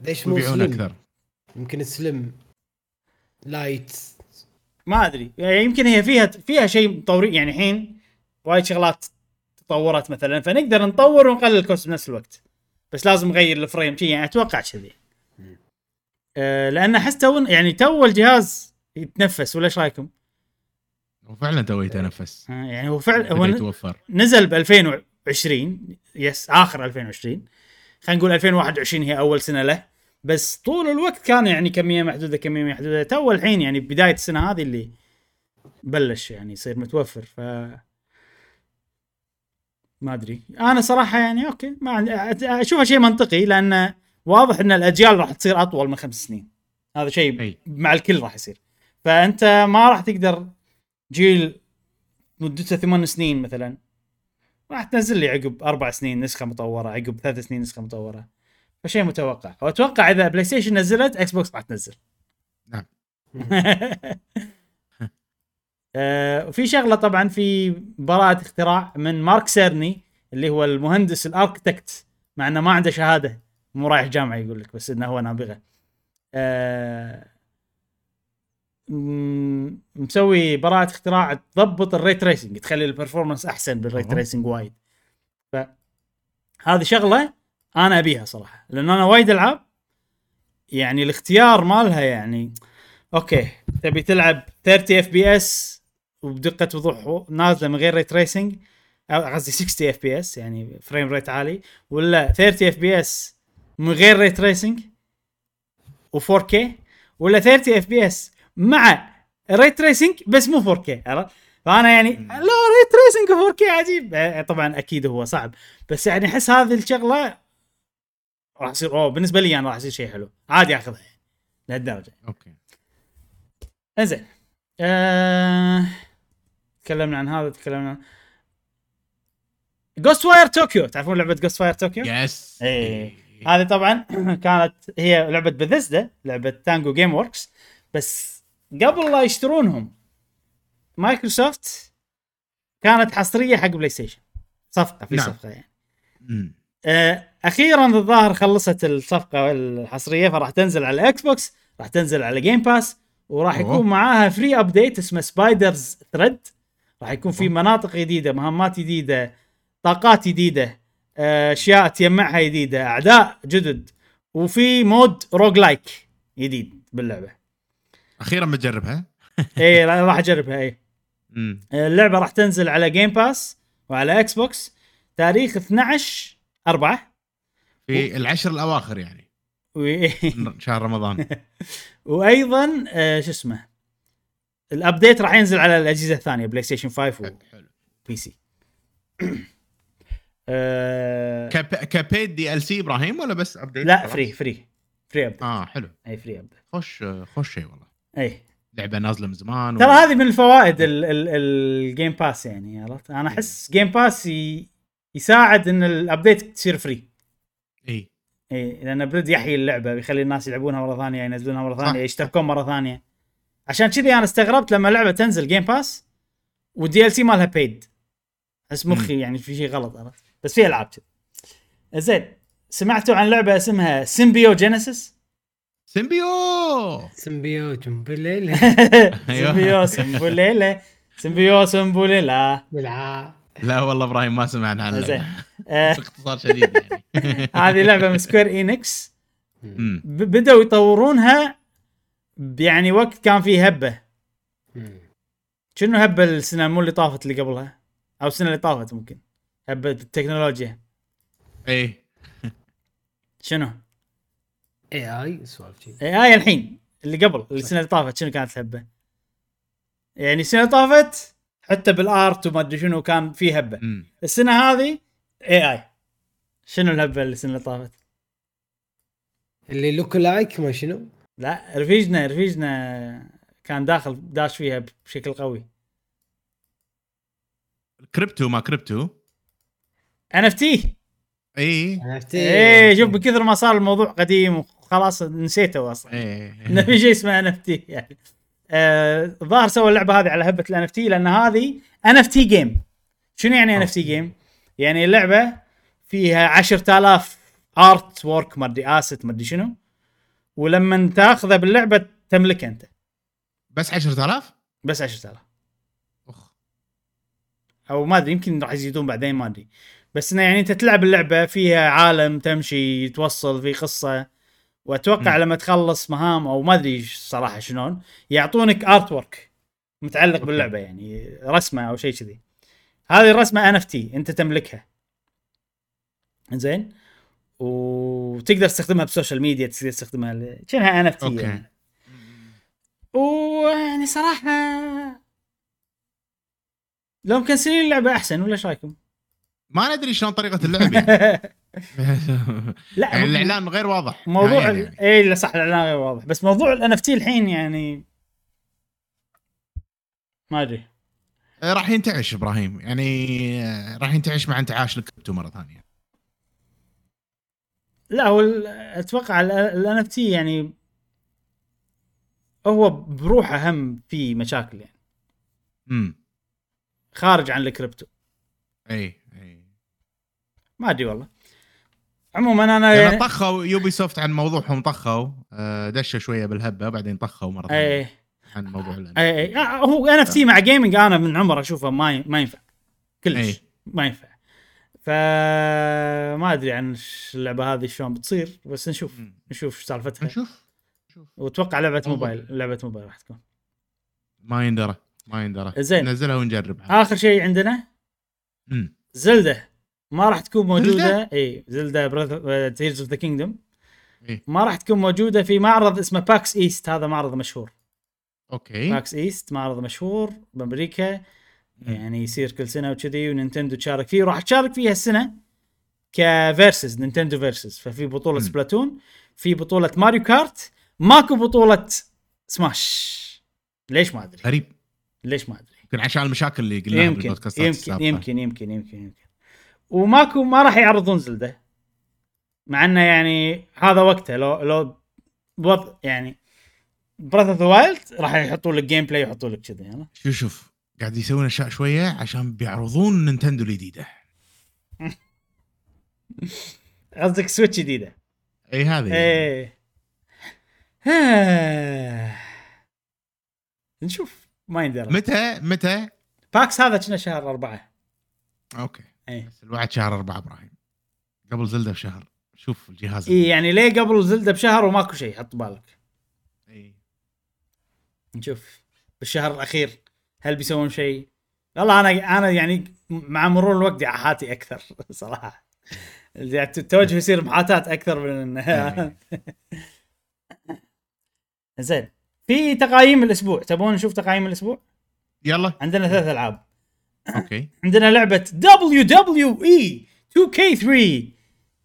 ليش مو ويبيعون Slim أكثر. يمكن Slim Lite ما أدري. يعني يمكن هي فيها فيها شيء مطورين يعني الحين وايد شغلات تطورت مثلا فنقدر نطور ونقلل ال cost بنفس الوقت. بس لازم نغير ال frame شيء يعني أتوقع كذي. أه لأن أحس تو يعني تو الجهاز يتنفس ولا إيش رأيكم؟ وفعلا توي تنفس آه، يعني هو فعلا هو يتوفر؟ نزل ب 2020 yes آخر 2020 خلينا نقول 2021 هي أول سنة له. بس طول الوقت كان يعني كمية محدودة كمية محدودة. تو الحين يعني بداية السنة هذه اللي بلش يعني يصير متوفر. ف ما أدري. أنا صراحة يعني okay ما أشوفها شيء منطقي لأن واضح إن الأجيال راح تصير أطول من خمس سنين. هذا شيء أي. مع الكل راح يصير. فأنت ما راح تقدر جيل مدته ثمان سنين مثلا راح تنزل لي عقب أربع سنين نسخة مطورة عقب ثلاث سنين نسخة مطورة. فشيء متوقع. وأتوقع إذا بلاي ستيشن نزلت إكس بوكس راح تنزل. نعم. آه، وفي شغلة طبعا في براءة اختراع من مارك سيرني اللي هو المهندس ال architect مع إنه ما عنده شهادة مو رايح جامعة يقول لك بس إنه هو نابغة آه، مسوي براءة اختراع تضبط ال ray tracing تخلي ال performance أحسن بال ray. tracing وايد فهذه شغلة أنا أبيها صراحة لأن أنا وايد ألعاب يعني الاختيار مالها يعني أوكي تبي تلعب 30 FPS وبدقه وضوح نازلة من غير ray tracing قصدي 60 FPS يعني frame rate عالي ولا 30 FPS من غير ray tracing و 4K ولا 30 FPS مع ray tracing بس مو 4K عرفت؟ فأنا يعني لا ray tracing 4K عجيب. آه، طبعا أكيد هو صعب بس يعني أحس هذه الشغلة راح يصير أوه بالنسبة لي أنا راح يصير شيء حلو. عادي أخذها يعني لهالدرجة. أوكي. إنزين. آه... تكلمنا عن هذا تكلمنا عن Ghostwire Tokyo تعرفون لعبة Ghostwire Tokyo؟ yes إيه. هذه طبعا كانت هي لعبة بثزدا لعبة Tango Gameworks بس قبل لا يشترونهم مايكروسوفت كانت حصرية حق بلاي ستيشن صفقة في نعم. صفقة يعني مم. آه، أخيرا الظاهر خلصت الصفقة الحصرية فراح تنزل على إكس بوكس راح تنزل على Game Pass وراح. يكون معاها free update اسمه Spider's Thread راح يكون في مناطق جديدة مهمات جديدة طاقات جديدة آه، أشياء تجمعها جديدة أعداء جدد وفي mode roguelike جديد باللعبة. أخيرا بجربها اي راح أجربها اي مم. اللعبة راح تنزل على Game Pass وعلى إكس بوكس تاريخ 12 4 في العشر الأواخر يعني. و... شهر رمضان. وأيضا آه شو اسمه؟ ال update راح ينزل على الأجهزة الثانية بلاي ستيشن 5 حلو حلو. و PC كب... ك paid DLC إبراهيم ولا بس update لا؟ free free free update آه حلو. اي free update خوش خوش شيء والله. اي لعبة نازلة من زمان ترى هذه من الفوائد ال- ال- ال Game Pass يعني عرفت؟ أنا أحس Game Pass ي... يساعد إن ال update تصير free اي اي لأن برضه يحيي اللعبة بيخلي الناس يلعبونها مرة ثانية ينزلونها مرة ثانية. يشتركون مرة ثانية. عشان كذي أنا استغربت لما لعبة تنزل Game Pass والدي ال سي مالها بيد احس مخي يعني في شيء غلط عرفت؟ بس في ألعاب كذي. زين سمعتوا عن لعبة اسمها سيمبيو جينيسيس سيمبيو سمبيو جنبليل سيمبيو سمبوليلا سيمبيو سمبوليلا لا والله إبراهيم ما سمعنا عنها. زين. آه، باختصار شديد يعني. هذه لعبة من سكوير انكس بدأوا يطورونها يعني وقت كان فيه هبة. شنو هبة السنة؟ مو اللي طافت اللي قبلها؟ أو السنة اللي طافت ممكن. هبة التكنولوجيا. اي شنو؟ اي اي سوالف اي آه الحين. اللي قبل السنة اللي طافت. شنو كانت الهبه يعني السنة اللي طافت حتى بال art وما أدري شنو كان في هبة. مم. السنة هذه اي اي شنو الهبة اللي السنة اللي طافت؟ اللي لوك لايك ما شنو؟ لا رفيجنا رفيجنا كان داخل داش فيها بشكل قوي. كريبتو ما كريبتو. إن إف تي. إي. عرفت إيه شوف بكثر ما صار الموضوع قديم وخلاص نسيته أصلا. إي. انه في شيء اسمه إن إف تي يعني. آه، الظاهر سوى اللعبة هذه على هبة الإن إف تي لأن هذه إن إف تي جيم شنو يعني إن إف تي جيم؟ يعني اللعبة فيها 10000 artwork ما أدري asset ما أدري شنو. ولما تاخذه باللعبة تملكه أنت. بس 10000 بس 10000 أخ. أو ما أدري يمكن راح يزيدون بعدين ما أدري. بس إنه يعني أنت تلعب اللعبة فيها عالم تمشي توصل في قصة. وأتوقع مم. لما تخلص مهام أو ما أدري صراحة شلون يعطونك artwork متعلق أوكي. باللعبة يعني رسمة أو شيء كذي. هذه الرسمة NFT أنت تملكها. زين؟ وتقدر تستخدمها بال social media تقدر تستخدمها ل- NFT يعني. ويعني صراحة لو مكنسلين اللعبة أحسن ولا إيش رأيكم؟ ما ندري شلون طريقة اللعب يعني. لا يعني الإعلان غير واضح. موضوع يعني. اي لا صح الإعلان غير واضح. بس موضوع ال NFT الحين يعني ما أدري. راح ينتعش إبراهيم. يعني راح ينتعش مع انتعاش الكريبتو مرة ثانية. لا هو ال- أتوقع ال NFT يعني هو بروحه هم في مشاكل يعني. امم خارج عن الكريبتو. إي إي. ما أدري والله. عموما أنا لما يعني طخوا Ubisoft عن موضوعهم طخوا. آه، دشوا شوية بالهبة بعدين طخوا مرة ثانية إي. عن موضوع إي إي. آه، هو NFT مع gaming أنا من عمر أشوفه ما ما ينفع. كلش. أي. ما ينفع. فما أدري عن اللعبة هذه شلون بتصير بس نشوف. نشوف سالفتها نشوف نشوف وأتوقع لعبة. موبايل لعبة موبايل راح تكون ما يندرى ما يندرى زين. نزلها ونجربها آخر شيء عندنا مم. Zelda ما راح تكون موجودة؟ إي Zelda Tears of the Kingdom. ما راح تكون موجودة في معرض اسمه PAX East هذا معرض مشهور okay PAX East معرض مشهور بأمريكا. يعني يصير كل سنة وكذي و Nintendo تشارك فيه. وراح تشارك فيه هالسنة ك versus Nintendo Versus ففي بطولة. Splatoon في بطولة Mario Kart ماكو بطولة سماش. ليش ما أدري؟ غريب. ليش ما أدري؟ يمكن عشان المشاكل اللي قلناها يمكن يمكن السابقة. يمكن يمكن يمكن يمكن. وماكو ما راح يعرضون Zelda. مع إنه يعني هذا وقته لو لو بوضع يعني Breath of the Wild راح يحطوا لك gameplay يحطوا لك كذا يعني شوف شوف. قاعد يسوون أشياء شوية عشان بيعرضون Nintendo الجديده قصدك Switch جديدة. إي هذه. إيه. نشوف. ما يندرى. متى؟ متى؟ PAX هذا كنا شهر أربعة. okay. إيه. بس الوعد شهر أربعة إبراهيم. قبل Zelda بشهر. شوف الجهاز. إيه يعني ليه قبل Zelda بشهر وماكو شيء حط بالك. إيه. نشوف. بالشهر الأخير. هل بيسوون شيء؟ والله أنا أنا يعني مع مرور الوقت أحاتي أكثر صراحة. يعني التوجه يصير محاتاة أكثر من انه زين. في تقايم الأسبوع. تبون نشوف تقايم الأسبوع؟ يلا. عندنا ثلاث ألعاب. okay. عندنا لعبة دبليو دبليو اي 2 كي 3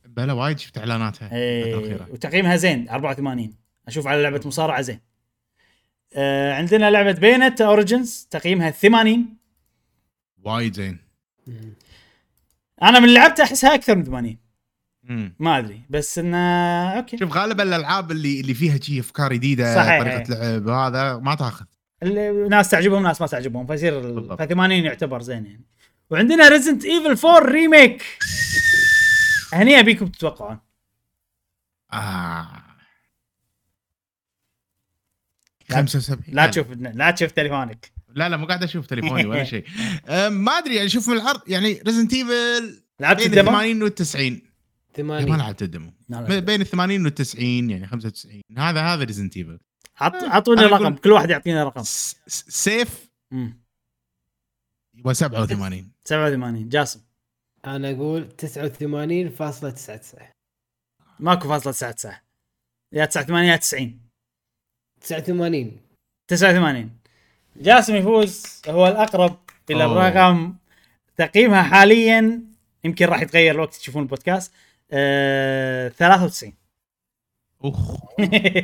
بلا وايد شفت إعلاناتها. إيه الأخيرة. وتقييمها زين 84 أشوف على لعبة مصارعة زين. آه عندنا لعبة Bayonetta Origins تقييمها 80 وايد زين. أنا من لعبتها أحسها أكثر من 80 مم. ما أدري بس إنه okay. شوف غالبا الألعاب اللي اللي فيها شي أفكار جديدة صحيح. طريقة لعب هذا ما تاخذ. اللي- ناس تعجبهم ناس ما تعجبهم فيصير ال-. ف 80 يعتبر زين يعني. وعندنا Resident Evil 4 Remake هني أبيكم تتوقعون. آه. لا- 75 لا تشوف لا تشوف تليفونك. لا لا مو قاعد أشوف تليفوني ولا شيء. ما أدري يعني شوف من العرض يعني Resident Evil لعبت بين ال ال demo؟ 80 وال 90 ما 80 لعبت ال demo. لا، لا. بين ال 80 وال 90 يعني 95 هذا هذا Resident Evil عط- اعطوني أنا رقم كل واحد يعطينا رقم safe. و 87 87 جاسم. أنا أقول 89.99 ماكو فاصلة 99 يا 89 يا 90 89 89 جاسم يفوز هو الأقرب إلى أوه. الرقم تقييمها حاليا يمكن راح يتغير الوقت تشوفون البودكاست آه 93 اخ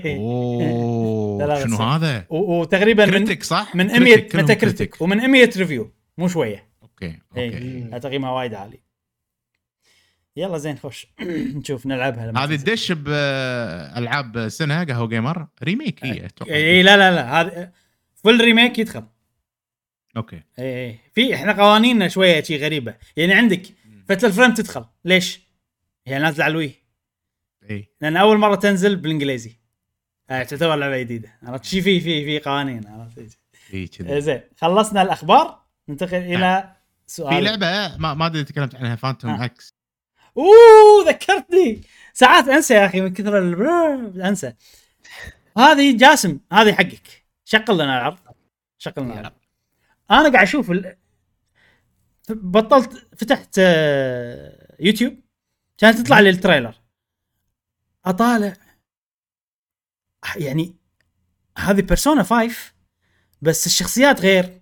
أوه شنو. هذا؟ وتقريبا من critic صح؟ من critic، 100 كلهم متى critic. ومن 100 review مو شوية okay اي okay تقييمها وايد عالي يلا زين خش نشوف نلعبها لما هذه. تدش بالعاب سنة قهوة gamer remake هي أتوقع. اي لا لا لا هذا full remake يدخل. okay. اي اي في إحنا قوانيننا شوية شي غريبة. يعني عندك Fatal Frame تدخل. ليش؟ هي نازلة على ال Wii. اي لأن أول مرة تنزل بالإنجليزي. آه تعتبر لعبة جديدة. عرفت؟ شي في في في قوانين عرفت؟ اي آه، كذي. زين. خلصنا الأخبار. ننتقل إلى سؤال. في لعبة ما ما أدري تكلمت عنها Phantom آه. X أوه ذكرتني. ساعات أنسى يا أخي من كثر أنسى. هذه جاسم هذه حقك. شغل لنا العرض. شغل لنا العرض. أنا قاعد أشوف ال... بطلت فتحت آه، يوتيوب. كانت تطلع لي ال trailer. أطالع. يعني هذه Persona 5 بس الشخصيات غير.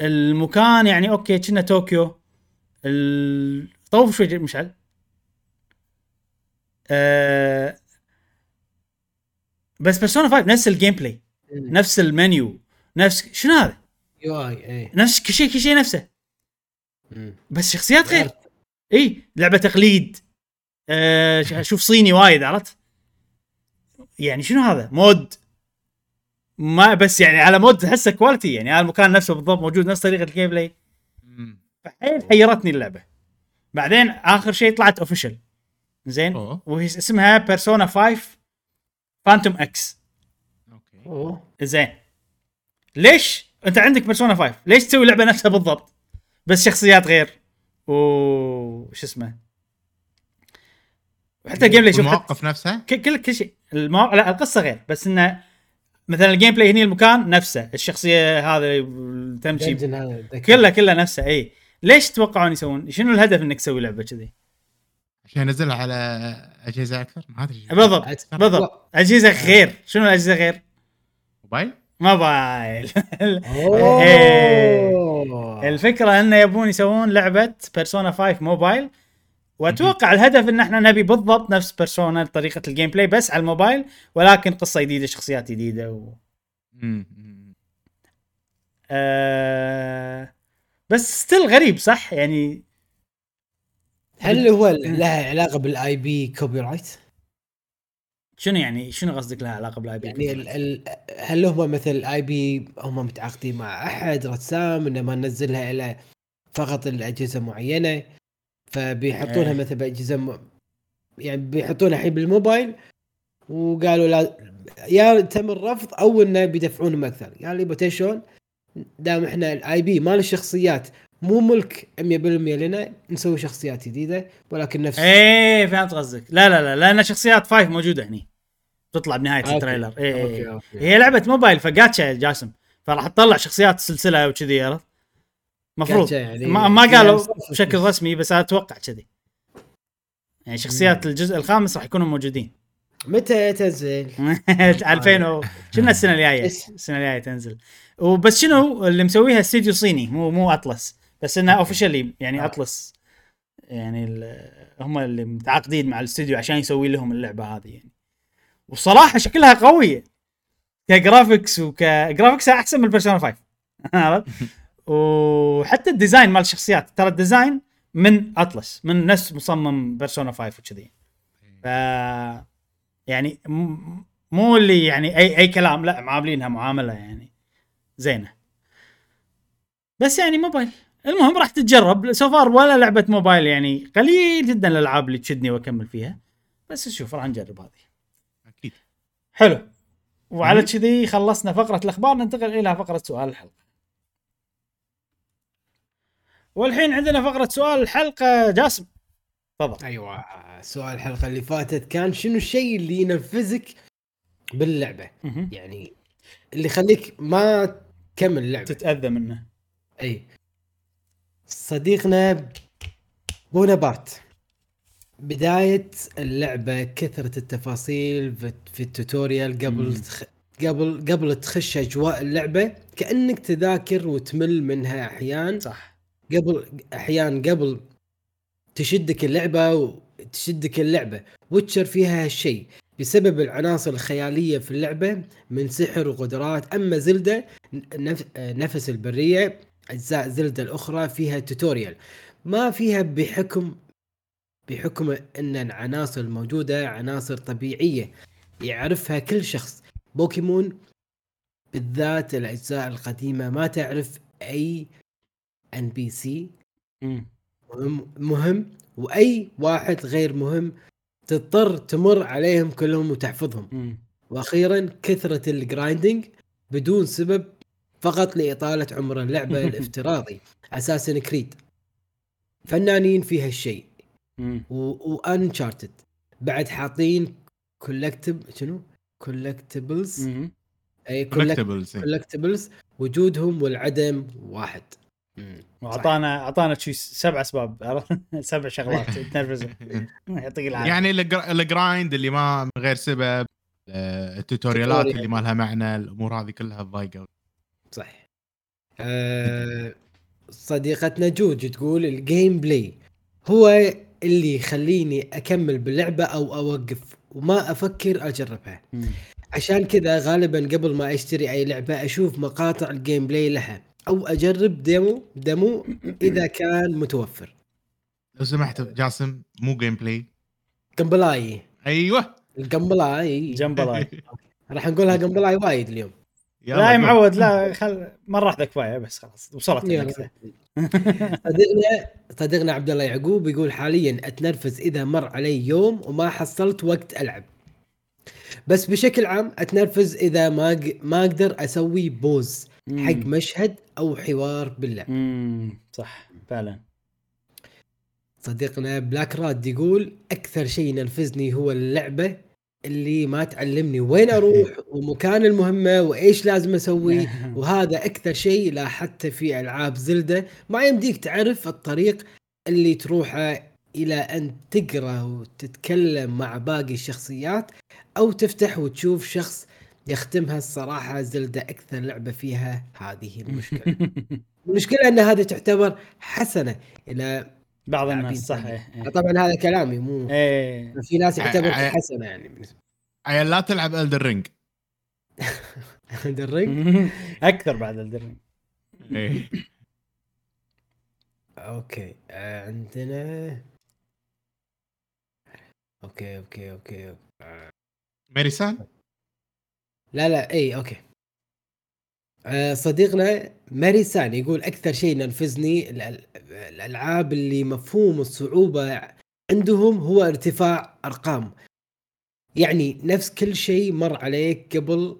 المكان يعني okay كنا طوكيو ال... طوف شوي مشعل أه... بس Persona 5 نفس ال gameplay نفس المنيو نفس شنو هذا؟ UI اي نفس كل شيء كل شيء نفسه مم. بس شخصيات غير إي لعبة تقليد أه... ش- أشوف صيني وايد عرفت؟ يعني شنو هذا؟ mod ما بس يعني على mod تحسه quality يعني هذا المكان نفسه بالضبط موجود نفس طريقة ال gameplay. فحيل حيرتني اللعبة بعدين آخر شيء طلعت official زين؟ أوه. وهي اسمها Persona 5 Phantom X okay. أوه. زين. ليش أنت عندك Persona 5 ليش تسوي لعبة نفسها بالضبط؟ بس شخصيات غير. و شو اسمه؟ حتى ال gameplay شوف المواقف نفسها؟ كل كل شيء. المو... لا القصة غير. بس إنه مثلا ال gameplay هني المكان نفسه. الشخصية هذا تمشي dungeon هذا ذكي. كله كله نفسه اي ليش تتوقعون يسوون؟ شنو الهدف إنك تسوي لعبة كذي؟ عشان ينزلها على أجهزة أكثر؟ ما أدري. بالضبط بالضبط. أجهزة غير. شنو الأجهزة غير؟ موبايل؟ موبايل. الفكرة انه يبون يسوون لعبة Persona 5 موبايل وأتوقع الهدف إن إحنا نبي بالضبط نفس Persona طريقة ال gameplay بس على الموبايل ولكن قصة جديدة شخصيات جديدة و... آه... بس still غريب صح؟ يعني هل هو لها علاقة بال IP copyright؟ شنو يعني؟ شنو قصدك لها علاقة بال IP يعني ال ال هل هم مثل ال IP هم متعاقدين مع أحد رسام إنه ما ننزلها إلى فقط الاجهزه معينة فبيحطونها إيه. مثل بأجهزة م... يعني بيحطونها الحين بالموبايل وقالوا لا يا تم الرفض أو إنه بيدفعونهم أكثر يعني يبا شلون دام إحنا ال IP مال الشخصيات مو ملك 100% لنا نسوي شخصيات جديدة ولكن نفس إيه فهمت قصدك لا لا لا لأن شخصيات five موجودة هني تطلع بنهاية okay. ال trailer إيه إيه okay، إيه. okay. هي لعبة موبايل فجاتشا يا جاسم فراح تطلع شخصيات سلسلة وكذي عرفت مفروض يعني ما, ما قالوا بشكل. رسمي بس أتوقع كذي يعني شخصيات الجزء الخامس راح يكونوا موجودين متى تنزل؟ 2000 و... شنو السنة الجاية؟ السنة الجاية تنزل وبس شنو اللي مسويها استديو صيني مو مو Atlus. بس إنها officially يعني آه. Atlus. يعني هم اللي متعاقدين مع الاستوديو عشان يسوي لهم اللعبة هذه يعني. والصراحة شكلها قويه ك graphics وك graphics ها أحسن من ال Persona 5 عرفت؟ وحتى ال design مال الشخصيات. ترى ال design من أطلس من نفس مصمم بيرسونا 5 وكذي. ف يعني مو اللي يعني اي أي كلام لا معاملينها معاملة يعني. زينة. بس يعني موبايل. المهم راح تتجرب. سوفار ولا لعبة موبايل يعني قليل جدا الألعاب اللي تشدني وأكمل فيها. بس شوف راح نجرب هذه. أكيد. حلو. وعلى. كذي خلصنا فقرة الأخبار ننتقل إلى فقرة سؤال الحلقة. والحين عندنا فقرة سؤال الحلقة. جاسم تفضل. أيوه سؤال الحلقة اللي فاتت كان شنو الشيء اللي ينرفزك باللعبة. يعني اللي يخليك ما تكمل اللعبة. تتأذى منه. أي. صديقنا بونابارت بداية اللعبة كثرة التفاصيل في- ال tutorial قبل. تخ... قبل قبل تخش أجواء اللعبة كأنك تذاكر وتمل منها أحيان. صح. قبل أحيان قبل تشدك اللعبة وتشدك اللعبة. Witcher فيها هالشيء بسبب العناصر الخيالية في اللعبة من سحر وقدرات. أما Zelda نف... نفس البرية أجزاء Zelda الأخرى فيها tutorial ما فيها بحكم بحكم إن العناصر الموجودة عناصر طبيعية يعرفها كل شخص. بوكيمون بالذات الأجزاء القديمة ما تعرف أي NPC. مهم, مهم وأي واحد غير مهم تضطر تمر عليهم كلهم وتحفظهم مم. وأخيرا كثرة ال grinding بدون سبب فقط لإطالة عمر اللعبة الافتراضي Assassin's Creed فنانين في هالشيء. و Uncharted بعد حاطين كولكتب شنو؟ كولكتبلز. أي كولكت كولكتبلز كولكتبلز وجودهم والعدم واحد واعطانا اعطانا شي سبع أسباب؟ سبع شغلات تنرفز يعطيك العافية. يعني ال gr- ال grind اللي ما من غير سبب آه، ال tutorial ات tutorial. اللي ما لها معنى الأمور هذه كلها تضايقوا صح أه صديقتنا جوج تقول ال gameplay هو اللي يخليني أكمل باللعبة أو أوقف وما أفكر أجربها. عشان كذا غالبا قبل ما أشتري أي لعبة أشوف مقاطع ال gameplay لها. أو أجرب demo demo إذا كان متوفر. لو سمحت جاسم مو جيم بلاي قنبلاي أيوه. القنبلاي جنبلاي راح نقولها قنبلاي وايد اليوم. لا يا. معود لا خل مرة واحدة كفاية بس خلاص. وصلت صديقنا صديقنا عبد الله يعقوب يقول حاليا أتنرفز إذا مر علي يوم وما حصلت وقت ألعب. بس بشكل عام أتنرفز إذا ما ما أقدر أسوي pause. حق مشهد أو حوار باللعب. مم. صح فعلا. صديقنا بلاك راد يقول أكثر شيء ينرفزني هو اللعبة اللي ما تعلمني وين أروح ومكان المهمة وإيش لازم أسوي. وهذا أكثر شيء لاحظته في ألعاب Zelda. ما يمديك تعرف الطريق اللي تروحه إلى أن تقرأ وتتكلم مع باقي الشخصيات أو تفتح وتشوف شخص يختمها الصراحة Zelda أكثر لعبة فيها هذه المشكلة. المشكلة أن هذه تعتبر حسنة إلى بعض الناس صح سيئين. إيه. طبعا هذا كلامي مو إيه. في ناس يعتبر ع- ع- حسنة يعني بالنسبة عيال لا تلعب Elden Ring عند ال Ring أكثر بعد Elden Ring إيه. okay آه، عندنا okay okay okay ميريسان لا لا إي okay. آه، صديقنا ماري سان يقول أكثر شيء نرفزني الأل- الألعاب اللي مفهوم الصعوبة عندهم هو ارتفاع أرقام. يعني نفس كل شيء مر عليك قبل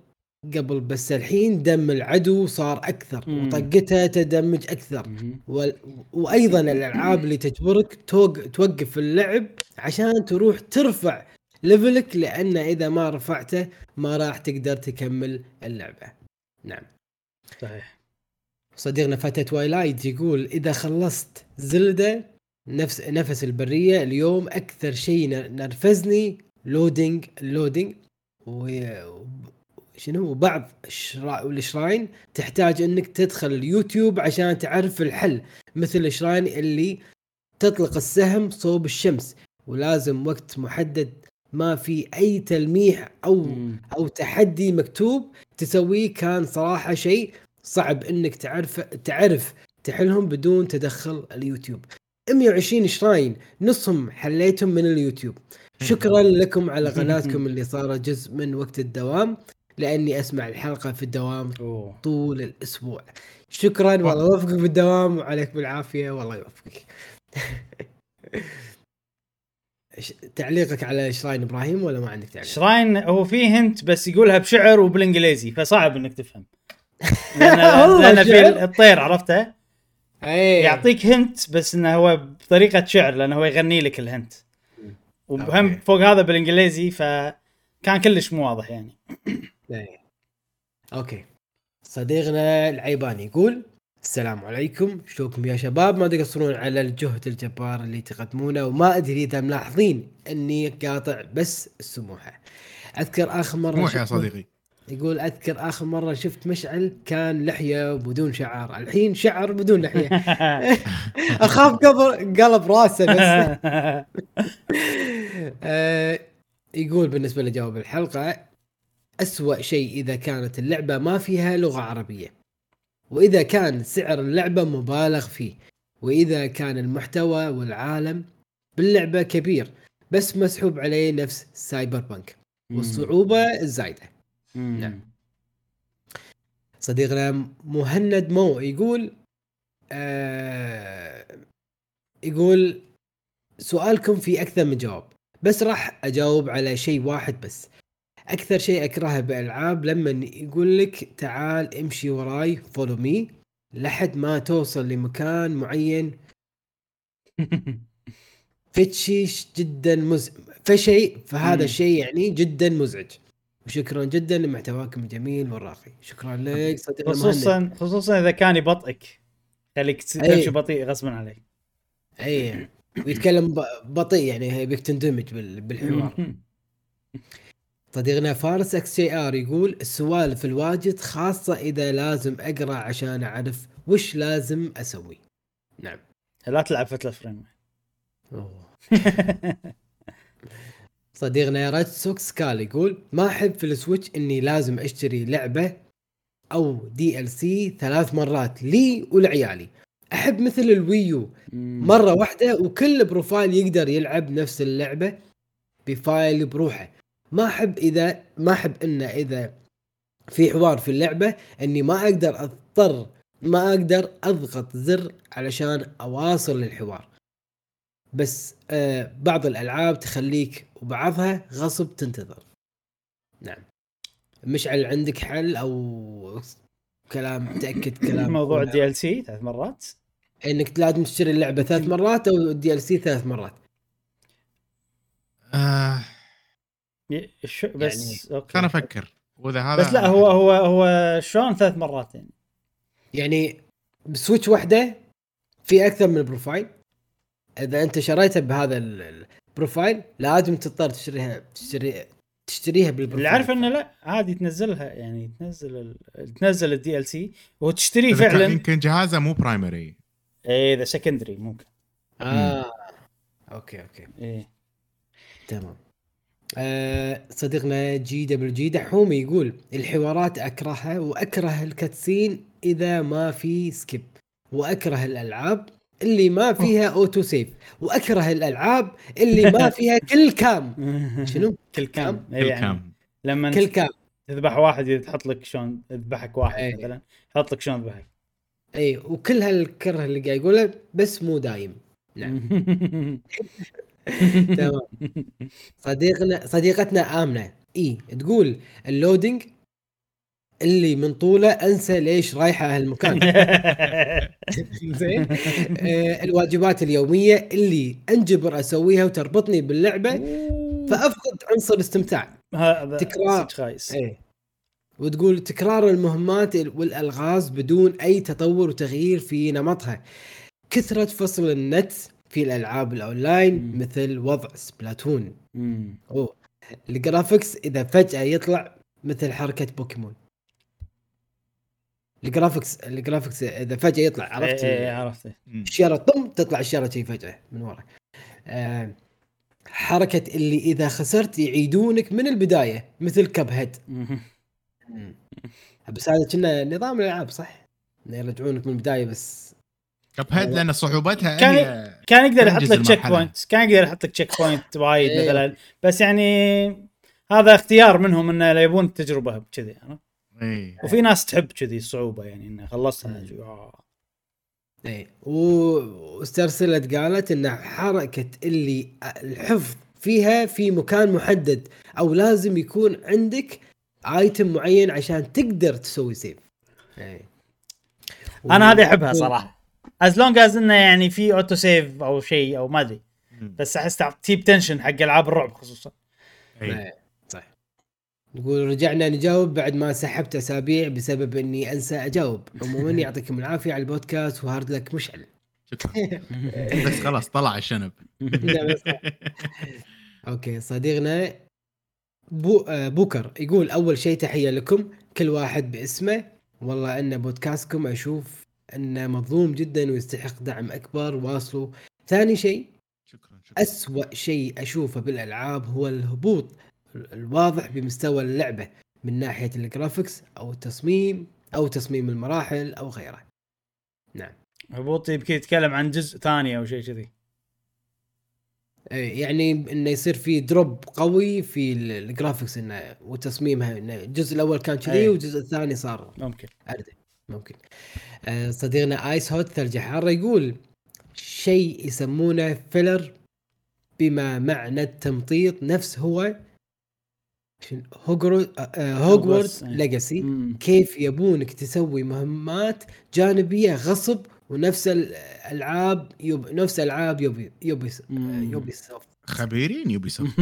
قبل بس الحين دم العدو صار أكثر مم. وطقته تدمج أكثر. و... وأيضا الألعاب اللي تجبرك توق... توقف اللعب عشان تروح ترفع level ك لأن إذا ما رفعته ما راح تقدر تكمل اللعبة. نعم. صحيح صديقنا فتى Twilight يقول إذا خلصت Zelda نفس نفس البرية اليوم أكثر شيء نرفزني loading ال loading و شنو بعض الشرا... ال shrine تحتاج إنك تدخل اليوتيوب عشان تعرف الحل مثل ال shrine اللي تطلق السهم صوب الشمس ولازم وقت محدد ما في أي تلميح أو مم. أو تحدي مكتوب تسويه كان صراحة شيء صعب إنك تعرف تعرف تحلهم بدون تدخل اليوتيوب. 120 شراين نصهم حليتهم من اليوتيوب. شكرا لكم على قناتكم اللي صارت جزء من وقت الدوام. لأني أسمع الحلقة في الدوام طول الأسبوع. شكرا والله يوفقك بالدوام وعليك بالعافيه والله يوفقك. تعليقك على شراين إبراهيم ولا ما عندك تعليق؟ شراين هو فيه هنت بس يقولها بشعر وبالإنجليزي فصعب إنك تفهم لأن, لأن في؟ الطير عرفته إيه يعطيك هنت بس إنه هو بطريقة شعر لأنه هو يغني لك الهنت وهم. فوق هذا بالإنجليزي فكان كلش مو واضح يعني إيه. أوكي صديقنا العيباني يقول السلام عليكم. شلونكم يا شباب؟ ما تقصرون على الجهد الجبار اللي تقدمونه وما أدري إذا ملاحظين إني قاطع بس السموحة. أذكر آخر مرة روح يا صديقي. يقول أذكر آخر مرة شفت مشعل كان لحية بدون شعر. الحين شعر بدون لحية. أخاف قبل قلب راسه بس. آه، يقول بالنسبة لجواب الحلقة أسوأ شيء إذا كانت اللعبة ما فيها لغة عربية. وإذا كان سعر اللعبة مبالغ فيه وإذا كان المحتوى والعالم باللعبة كبير بس مسحوب عليه نفس Cyberpunk والصعوبة الزايدة. نعم. صديقنا مهند مو يقول آه يقول سؤالكم في أكثر من جواب بس راح أجاوب على شيء واحد بس أكثر شيء أكرهه بالالعاب لما يقول لك تعال امشي وراي follow me لحد ما توصل لمكان معين. فتشي جدا مز فشيء فهذا. الشيء يعني جدا مزعج. وشكرا جدا لمحتواكم الجميل والراقي. شكرا لك صديقنا خصوصا خصوصا إذا كان يبطئك. خليك. تمشي بطيء غصبا عليك. أي. ويتكلم بطيء يعني يبيك تندمج بال- بالحوار. صديقنا فارس XGR يقول السوالف الواجد خاصة إذا لازم أقرأ عشان أعرف وش لازم أسوي. نعم. لا تلعب فتله frame. صديقنا راد سوكس كال يقول ما أحب في ال Switch إني لازم أشتري لعبة أو DLC ثلاث مرات لي ولعيالي. أحب مثل ال Wii U مرة واحدة وكل profile يقدر يلعب نفس اللعبة ب profile بروحه. ما أحب اذا ما أحب إنه إذا في حوار في اللعبة إني ما أقدر اضطر ما أقدر أضغط زر علشان أواصل الحوار. بس آه بعض الألعاب تخليك وبعضها غصب تنتظر. نعم. مشعل عندك حل أو كلام تاكد كلام موضوع ال DLC ثلاث مرات؟ إنك لازم تشتري اللعبة ثلاث مرات أو ال DLC ثلاث مرات. آه شو بس يعني okay. كان أفكر. وإذا هذا بس لا هو هو هو شلون ثلاث مرات يعني؟ يعني ب Switch واحدة في أكثر من profile إذا أنت شريتها بهذا ال- ال profile لازم تضطر تشتريها تشتري تشتريها بال profile اللي عارف إنه لا عادي تنزلها يعني تنزل ال... تنزل ال DLC وتشتريه فعلا. يمكن جهازه مو primary إيه إذا secondary ممكن. آه okay okay. إيه. تمام. آه صديقنا GWG دحومي يقول الحوارات أكرهها وأكره ال cutscene إذا ما في skip وأكره الألعاب اللي ما فيها auto save وأكره الألعاب اللي ما فيها كل كام. شنو؟ kill cam؟ إيه kill يعني cam. لما kill cam. تذبح واحد تحط لك شلون يذبحك واحد إيه. مثلا يحط لك شلون يذبحك اي وكل هالكره اللي قاعد يقوله بس مو دايم. نعم. تمام. صديقنا صديقتنا آمنة. إي تقول ال loading اللي من طوله أنسى ليش رايحه هالمكان. زين. آه، الواجبات اليومية اللي أنجبر أسويها وتربطني باللعبة فأفقد عنصر الاستمتاع هذا تكرار. خايس. إيه. وتقول تكرار المهمات والألغاز بدون أي تطور وتغيير في نمطها. كثرة فصل النت في الألعاب الأونلاين مم. مثل وضع Splatoon. أوه ال graphics إذا فجأة يطلع مثل حركة بوكيمون ال graphics ال graphics إذا فجأة يطلع عرفت إيه، إيه، عرفت. الشيره طم تطلع الشيره شي فجأة من ورا آه حركة اللي إذا خسرت يعيدونك من البداية مثل Cuphead. بس هذا كنا نظام الألعاب صح؟ يرجعونك من البداية بس Cuphead لأن صعوبتها كان- كان يقدر يحط لك check. point كان يقدر يحط لك checkpoint وايد إيه. مثلا بس يعني هذا اختيار منهم إنه لا يبون التجربه بكذي عرفت؟ إيه. وفي ناس تحب كذي الصعوبة يعني إنه خلصتها. اي و- واسترسلت قالت إن حركة اللي الحفظ فيها في مكان محدد أو لازم يكون عندك item معين عشان تقدر تسوي save اي أنا هذه أحبها صراحة as long as إنه يعني في auto save أو شيء أو ما أدري. بس أحس تجيب tension حق ألعاب الرعب خصوصا. إيه. إيه، صح نقول رجعنا نجاوب بعد ما سحبت أسابيع بسبب إني أنسى أجاوب. عموما يعطيكم العافية على البودكاست و hard luck مشعل. شكرا. بس خلاص طلع الشنب. okay صديقنا بو بوكر يقول أول شيء تحية لكم كل واحد باسمه. والله إن بودكاستكم أشوف أنه مظلوم جدا ويستحق دعم أكبر. واصلوا ثاني شيء شكرا شكرا. أسوأ شيء أشوفه بالألعاب هو الهبوط الواضح بمستوى اللعبة من ناحية ال graphics أو التصميم أو تصميم المراحل أو غيره. نعم. هبوط يمكن يتكلم عن جزء ثاني أو شيء كذي. إيه، يعني إنه يصير في drop قوي في ال- ال graphics انه وتصميمها إنه الجزء الأول كان كذي أي. والجزء الثاني صار ممكن. اردى ممكن. آه، صديقنا آيس هوت ثلج حاره يقول شيء يسمونه filler بما معنى التمطيط. نفس هو آه، هوجورد أي. Legacy مم. كيف يبونك تسوي مهمات جانبية غصب ونفس الألعاب يب... نفس العاب يوبي يوبي. يوبي سوفت خبيرين يوبي سوفت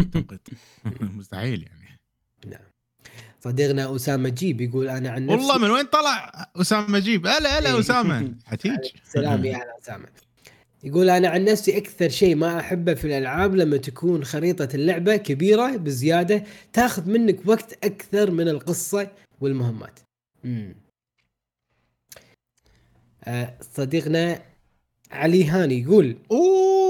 مستحيل يعني. نعم. صديقنا أسامة جيب يقول أنا عن نفسي والله من وين طلع أسامة جيب؟ هلا هلا إيه. أسامة. حتيج. سلام يا أهلا أسامة. يقول أنا عن نفسي أكثر شيء ما أحبه في الألعاب لما تكون خريطة اللعبة كبيرة بزيادة تاخذ منك وقت أكثر من القصة والمهمات. امم صديقنا علي هاني يقول أوه.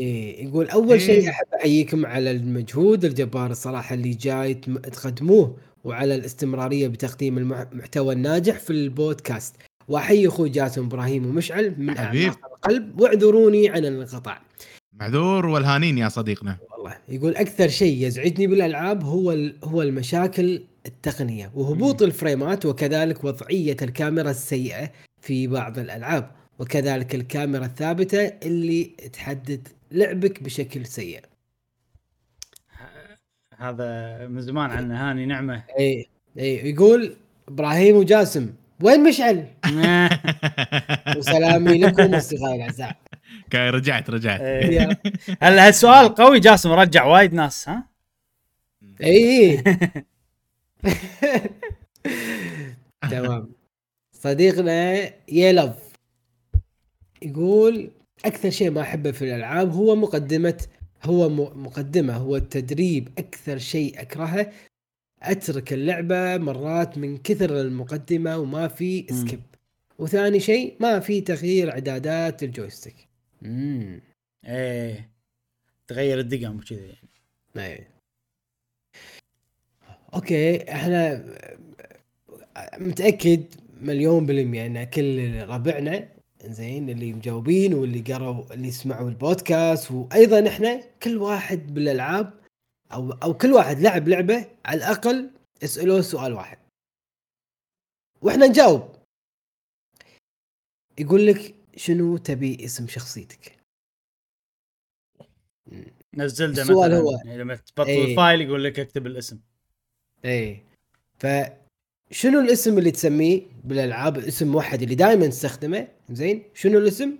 إيه يقول أول إيه. شيء أحب أحييكم على المجهود الجبار الصراحة اللي جاي تقدموه وعلى الاستمرارية بتقديم المحتوى الناجح في البودكاست. وأحيي أخوي جاسم إبراهيم ومشعل من حبيب. القلب واعذروني عن الانقطاع. معذور والهانين يا صديقنا. والله يقول أكثر شيء يزعجني بالألعاب هو هو المشاكل التقنية وهبوط الفريمات وكذلك وضعية الكاميرا السيئة في بعض الألعاب. وكذلك الكاميرا الثابتة اللي تحدد لعبك بشكل سيء. هذا من زمان عنه هاني نعمة. إي إي يقول إبراهيم وجاسم وين مشعل؟ وسلامي لكم أصدقائي الأعزاء. okay رجعت رجعت. هلا هالسؤال قوي جاسم رجع وايد ناس ها؟ إي تمام. صديقنا يلف يقول أكثر شيء ما أحبه في الألعاب هو مقدمه هو مقدمة هو التدريب أكثر شيء أكرهه. أترك اللعبة مرات من كثر المقدمة وما في. skip وثاني شيء ما في تغيير اعدادات ال joystick. امم إيه. تغير الدقم وكذا يعني اي okay إحنا متأكد مليون بالمية إن كل ربعنا زين اللي مجاوبين واللي قروا اللي سمعوا البودكاست. وأيضا إحنا كل واحد بالألعاب أو أو كل واحد لعب لعبة على الأقل اسألوه سؤال واحد. وإحنا نجاوب. يقول لك شنو تبي اسم شخصيتك؟ نزل ده مثلا هو- يعني لما تبطل إيه. الفايل يقول لك اكتب الاسم. إيه. فشنو الاسم اللي تسميه بالألعاب؟ الاسم موحد اللي دائما تستخدمه. زين؟ شنو الاسم؟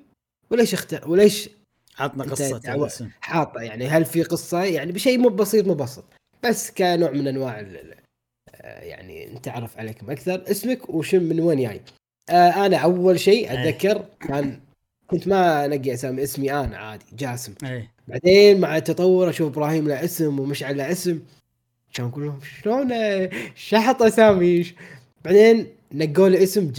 وليش اختار وليش عطنا تعو- الاسم. حاطه يعني هل في قصة؟ يعني بشيء مو بسيط مو بسيط. بس كنوع من أنواع ال- آه، يعني نتعرف عليكم أكثر اسمك وشن من وين جاي. آه أنا أول شيء إيه. أتذكر كان كنت ما انقي أسامي اسمي أنا عادي جاسم. إيه. بعدين مع التطور أشوف إبراهيم له اسم ومشعل له اسم. كان أقول لهم شلون شحط اسامي بعدين نقوا له اسم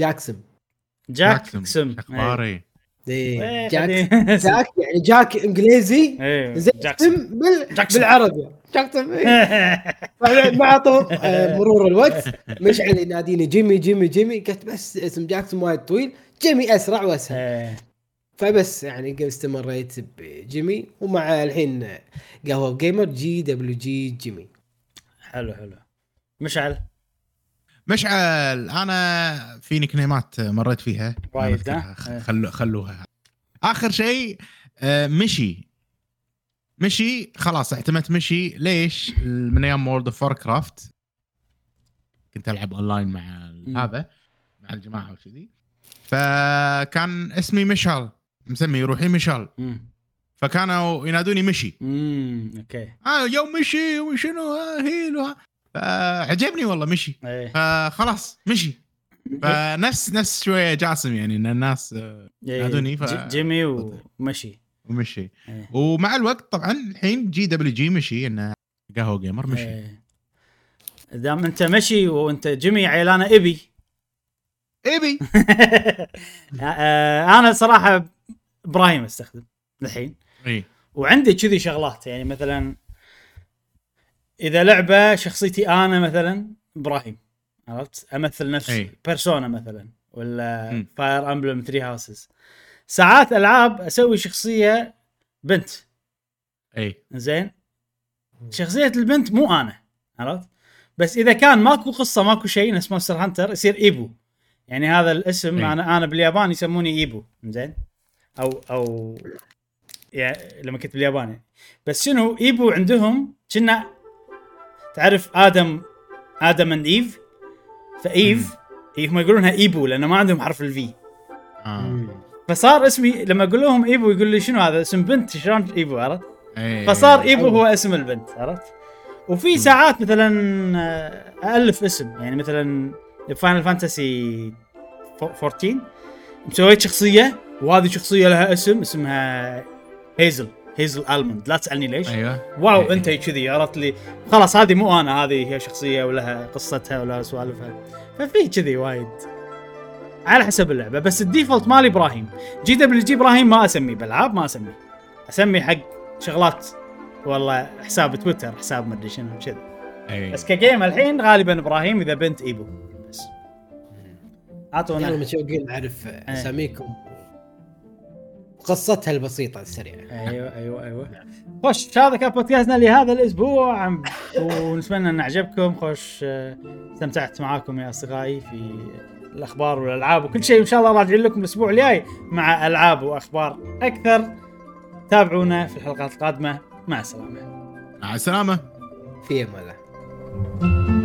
جاكسون جاكسون إخباري. إيه، إيه، جاك خليه- جاك يعني جاك إنجليزي إيه. زين جاكسون اسم بال... بالعربي. جاكسون إيه. بعدين مع طول آه، مرور الوقت. مشعل يناديني جيمي جيمي جيمي. قلت بس اسم جاكسون وايد طويل. جيمي أسرع وأسهل. إيه. فبس يعني استمريت بجيمي ومع الحين قهوة جيمر GWG جيمي. حلو حلو. مشعل. مشعل أنا في نكنيمات مريت فيها. وايد، إيه. خلو خلوها. آخر شيء آه، مشي. مشي خلاص اعتمدت مشي. ليش؟ من أيام World of Warcraft كنت ألعب اونلاين مع. هذا مع الجماعة وكذي. فكان اسمي مشعل مسمي روحي مشعل. فكانوا ينادوني مشي. امم okay. آه يوم مشي وشنو؟ آه، هيل. فعجبني والله مشي. إيه. فخلاص مشي. فنفس نفس شوية جاسم يعني إن الناس آه، إيه. نادوني ف- جيمي ومشي ومشي. إيه. ومع الوقت طبعا الحين GWG مشي انه قهوة جيمر مشي. إيه. دام أنت مشي وأنت جيمي عيل أنا إبي. ايبي آه، أنا صراحة إبراهيم أستخدم الحين. اي وعندي كذي شغلات يعني مثلا إذا لعبة شخصيتي أنا مثلا إبراهيم عرفت؟ أمثل نفسي أي. Persona مثلا ولا. Fire Emblem Three Houses ساعات ألعاب أسوي شخصية بنت. إي. زين؟ شخصية البنت مو أنا عرفت؟ بس إذا كان ماكو قصة ماكو شيء نفس Monster Hunter يصير ايبو يعني هذا الاسم أي. أنا أنا باليابان يسموني ايبو زين؟ أو أو يعني لما كنت باليابان. يعني. بس شنو ايبو عندهم كنا تعرف آدم Adam and Eve ف Eve إيه هم يقولونها إيبو لأنه ما عندهم حرف ال V آه. فصار اسمي لما أقول لهم إيبو يقول لي شنو هذا اسم بنت شلون إيبو عرفت؟ إي. فصار إيبو هو اسم البنت عرفت؟ وفي ساعات مثلا آه، الف اسم يعني مثلا Final Fantasy 14 سويت شخصية وهذه شخصية لها اسم اسمها هيزل هيزل الموند لا تسألني ليش. أيوه. wow إيه. أنت كذي عرفت لي. خلاص هذه مو أنا هذه هي شخصية ولها قصتها ولها سوالفها. ففي كذي وايد. على حسب اللعبة. بس ال default مالي إبراهيم. GWG إبراهيم ما أسميه بالعاب ما أسميه. اسمي حق شغلات والله حساب تويتر حساب مدري شنو كذا إي. بس ك game الحين غالبا إبراهيم إذا بنت إيبو. بس. أعطونا. متشوقين نعرف أساميكم. قصتها البسيطة السريعة. أيوه أيوه أيوه. خوش هذا كان بودكاستنا لهذا الأسبوع. ونتمنى أن عجبكم خوش آه، استمتعت معاكم يا اصدقائي في الأخبار والألعاب وكل شيء. إن شاء الله راجعين لكم الأسبوع الجاي مع ألعاب وأخبار أكثر. تابعونا في الحلقات القادمة. مع السلامة. مع السلامة. في أمان الله.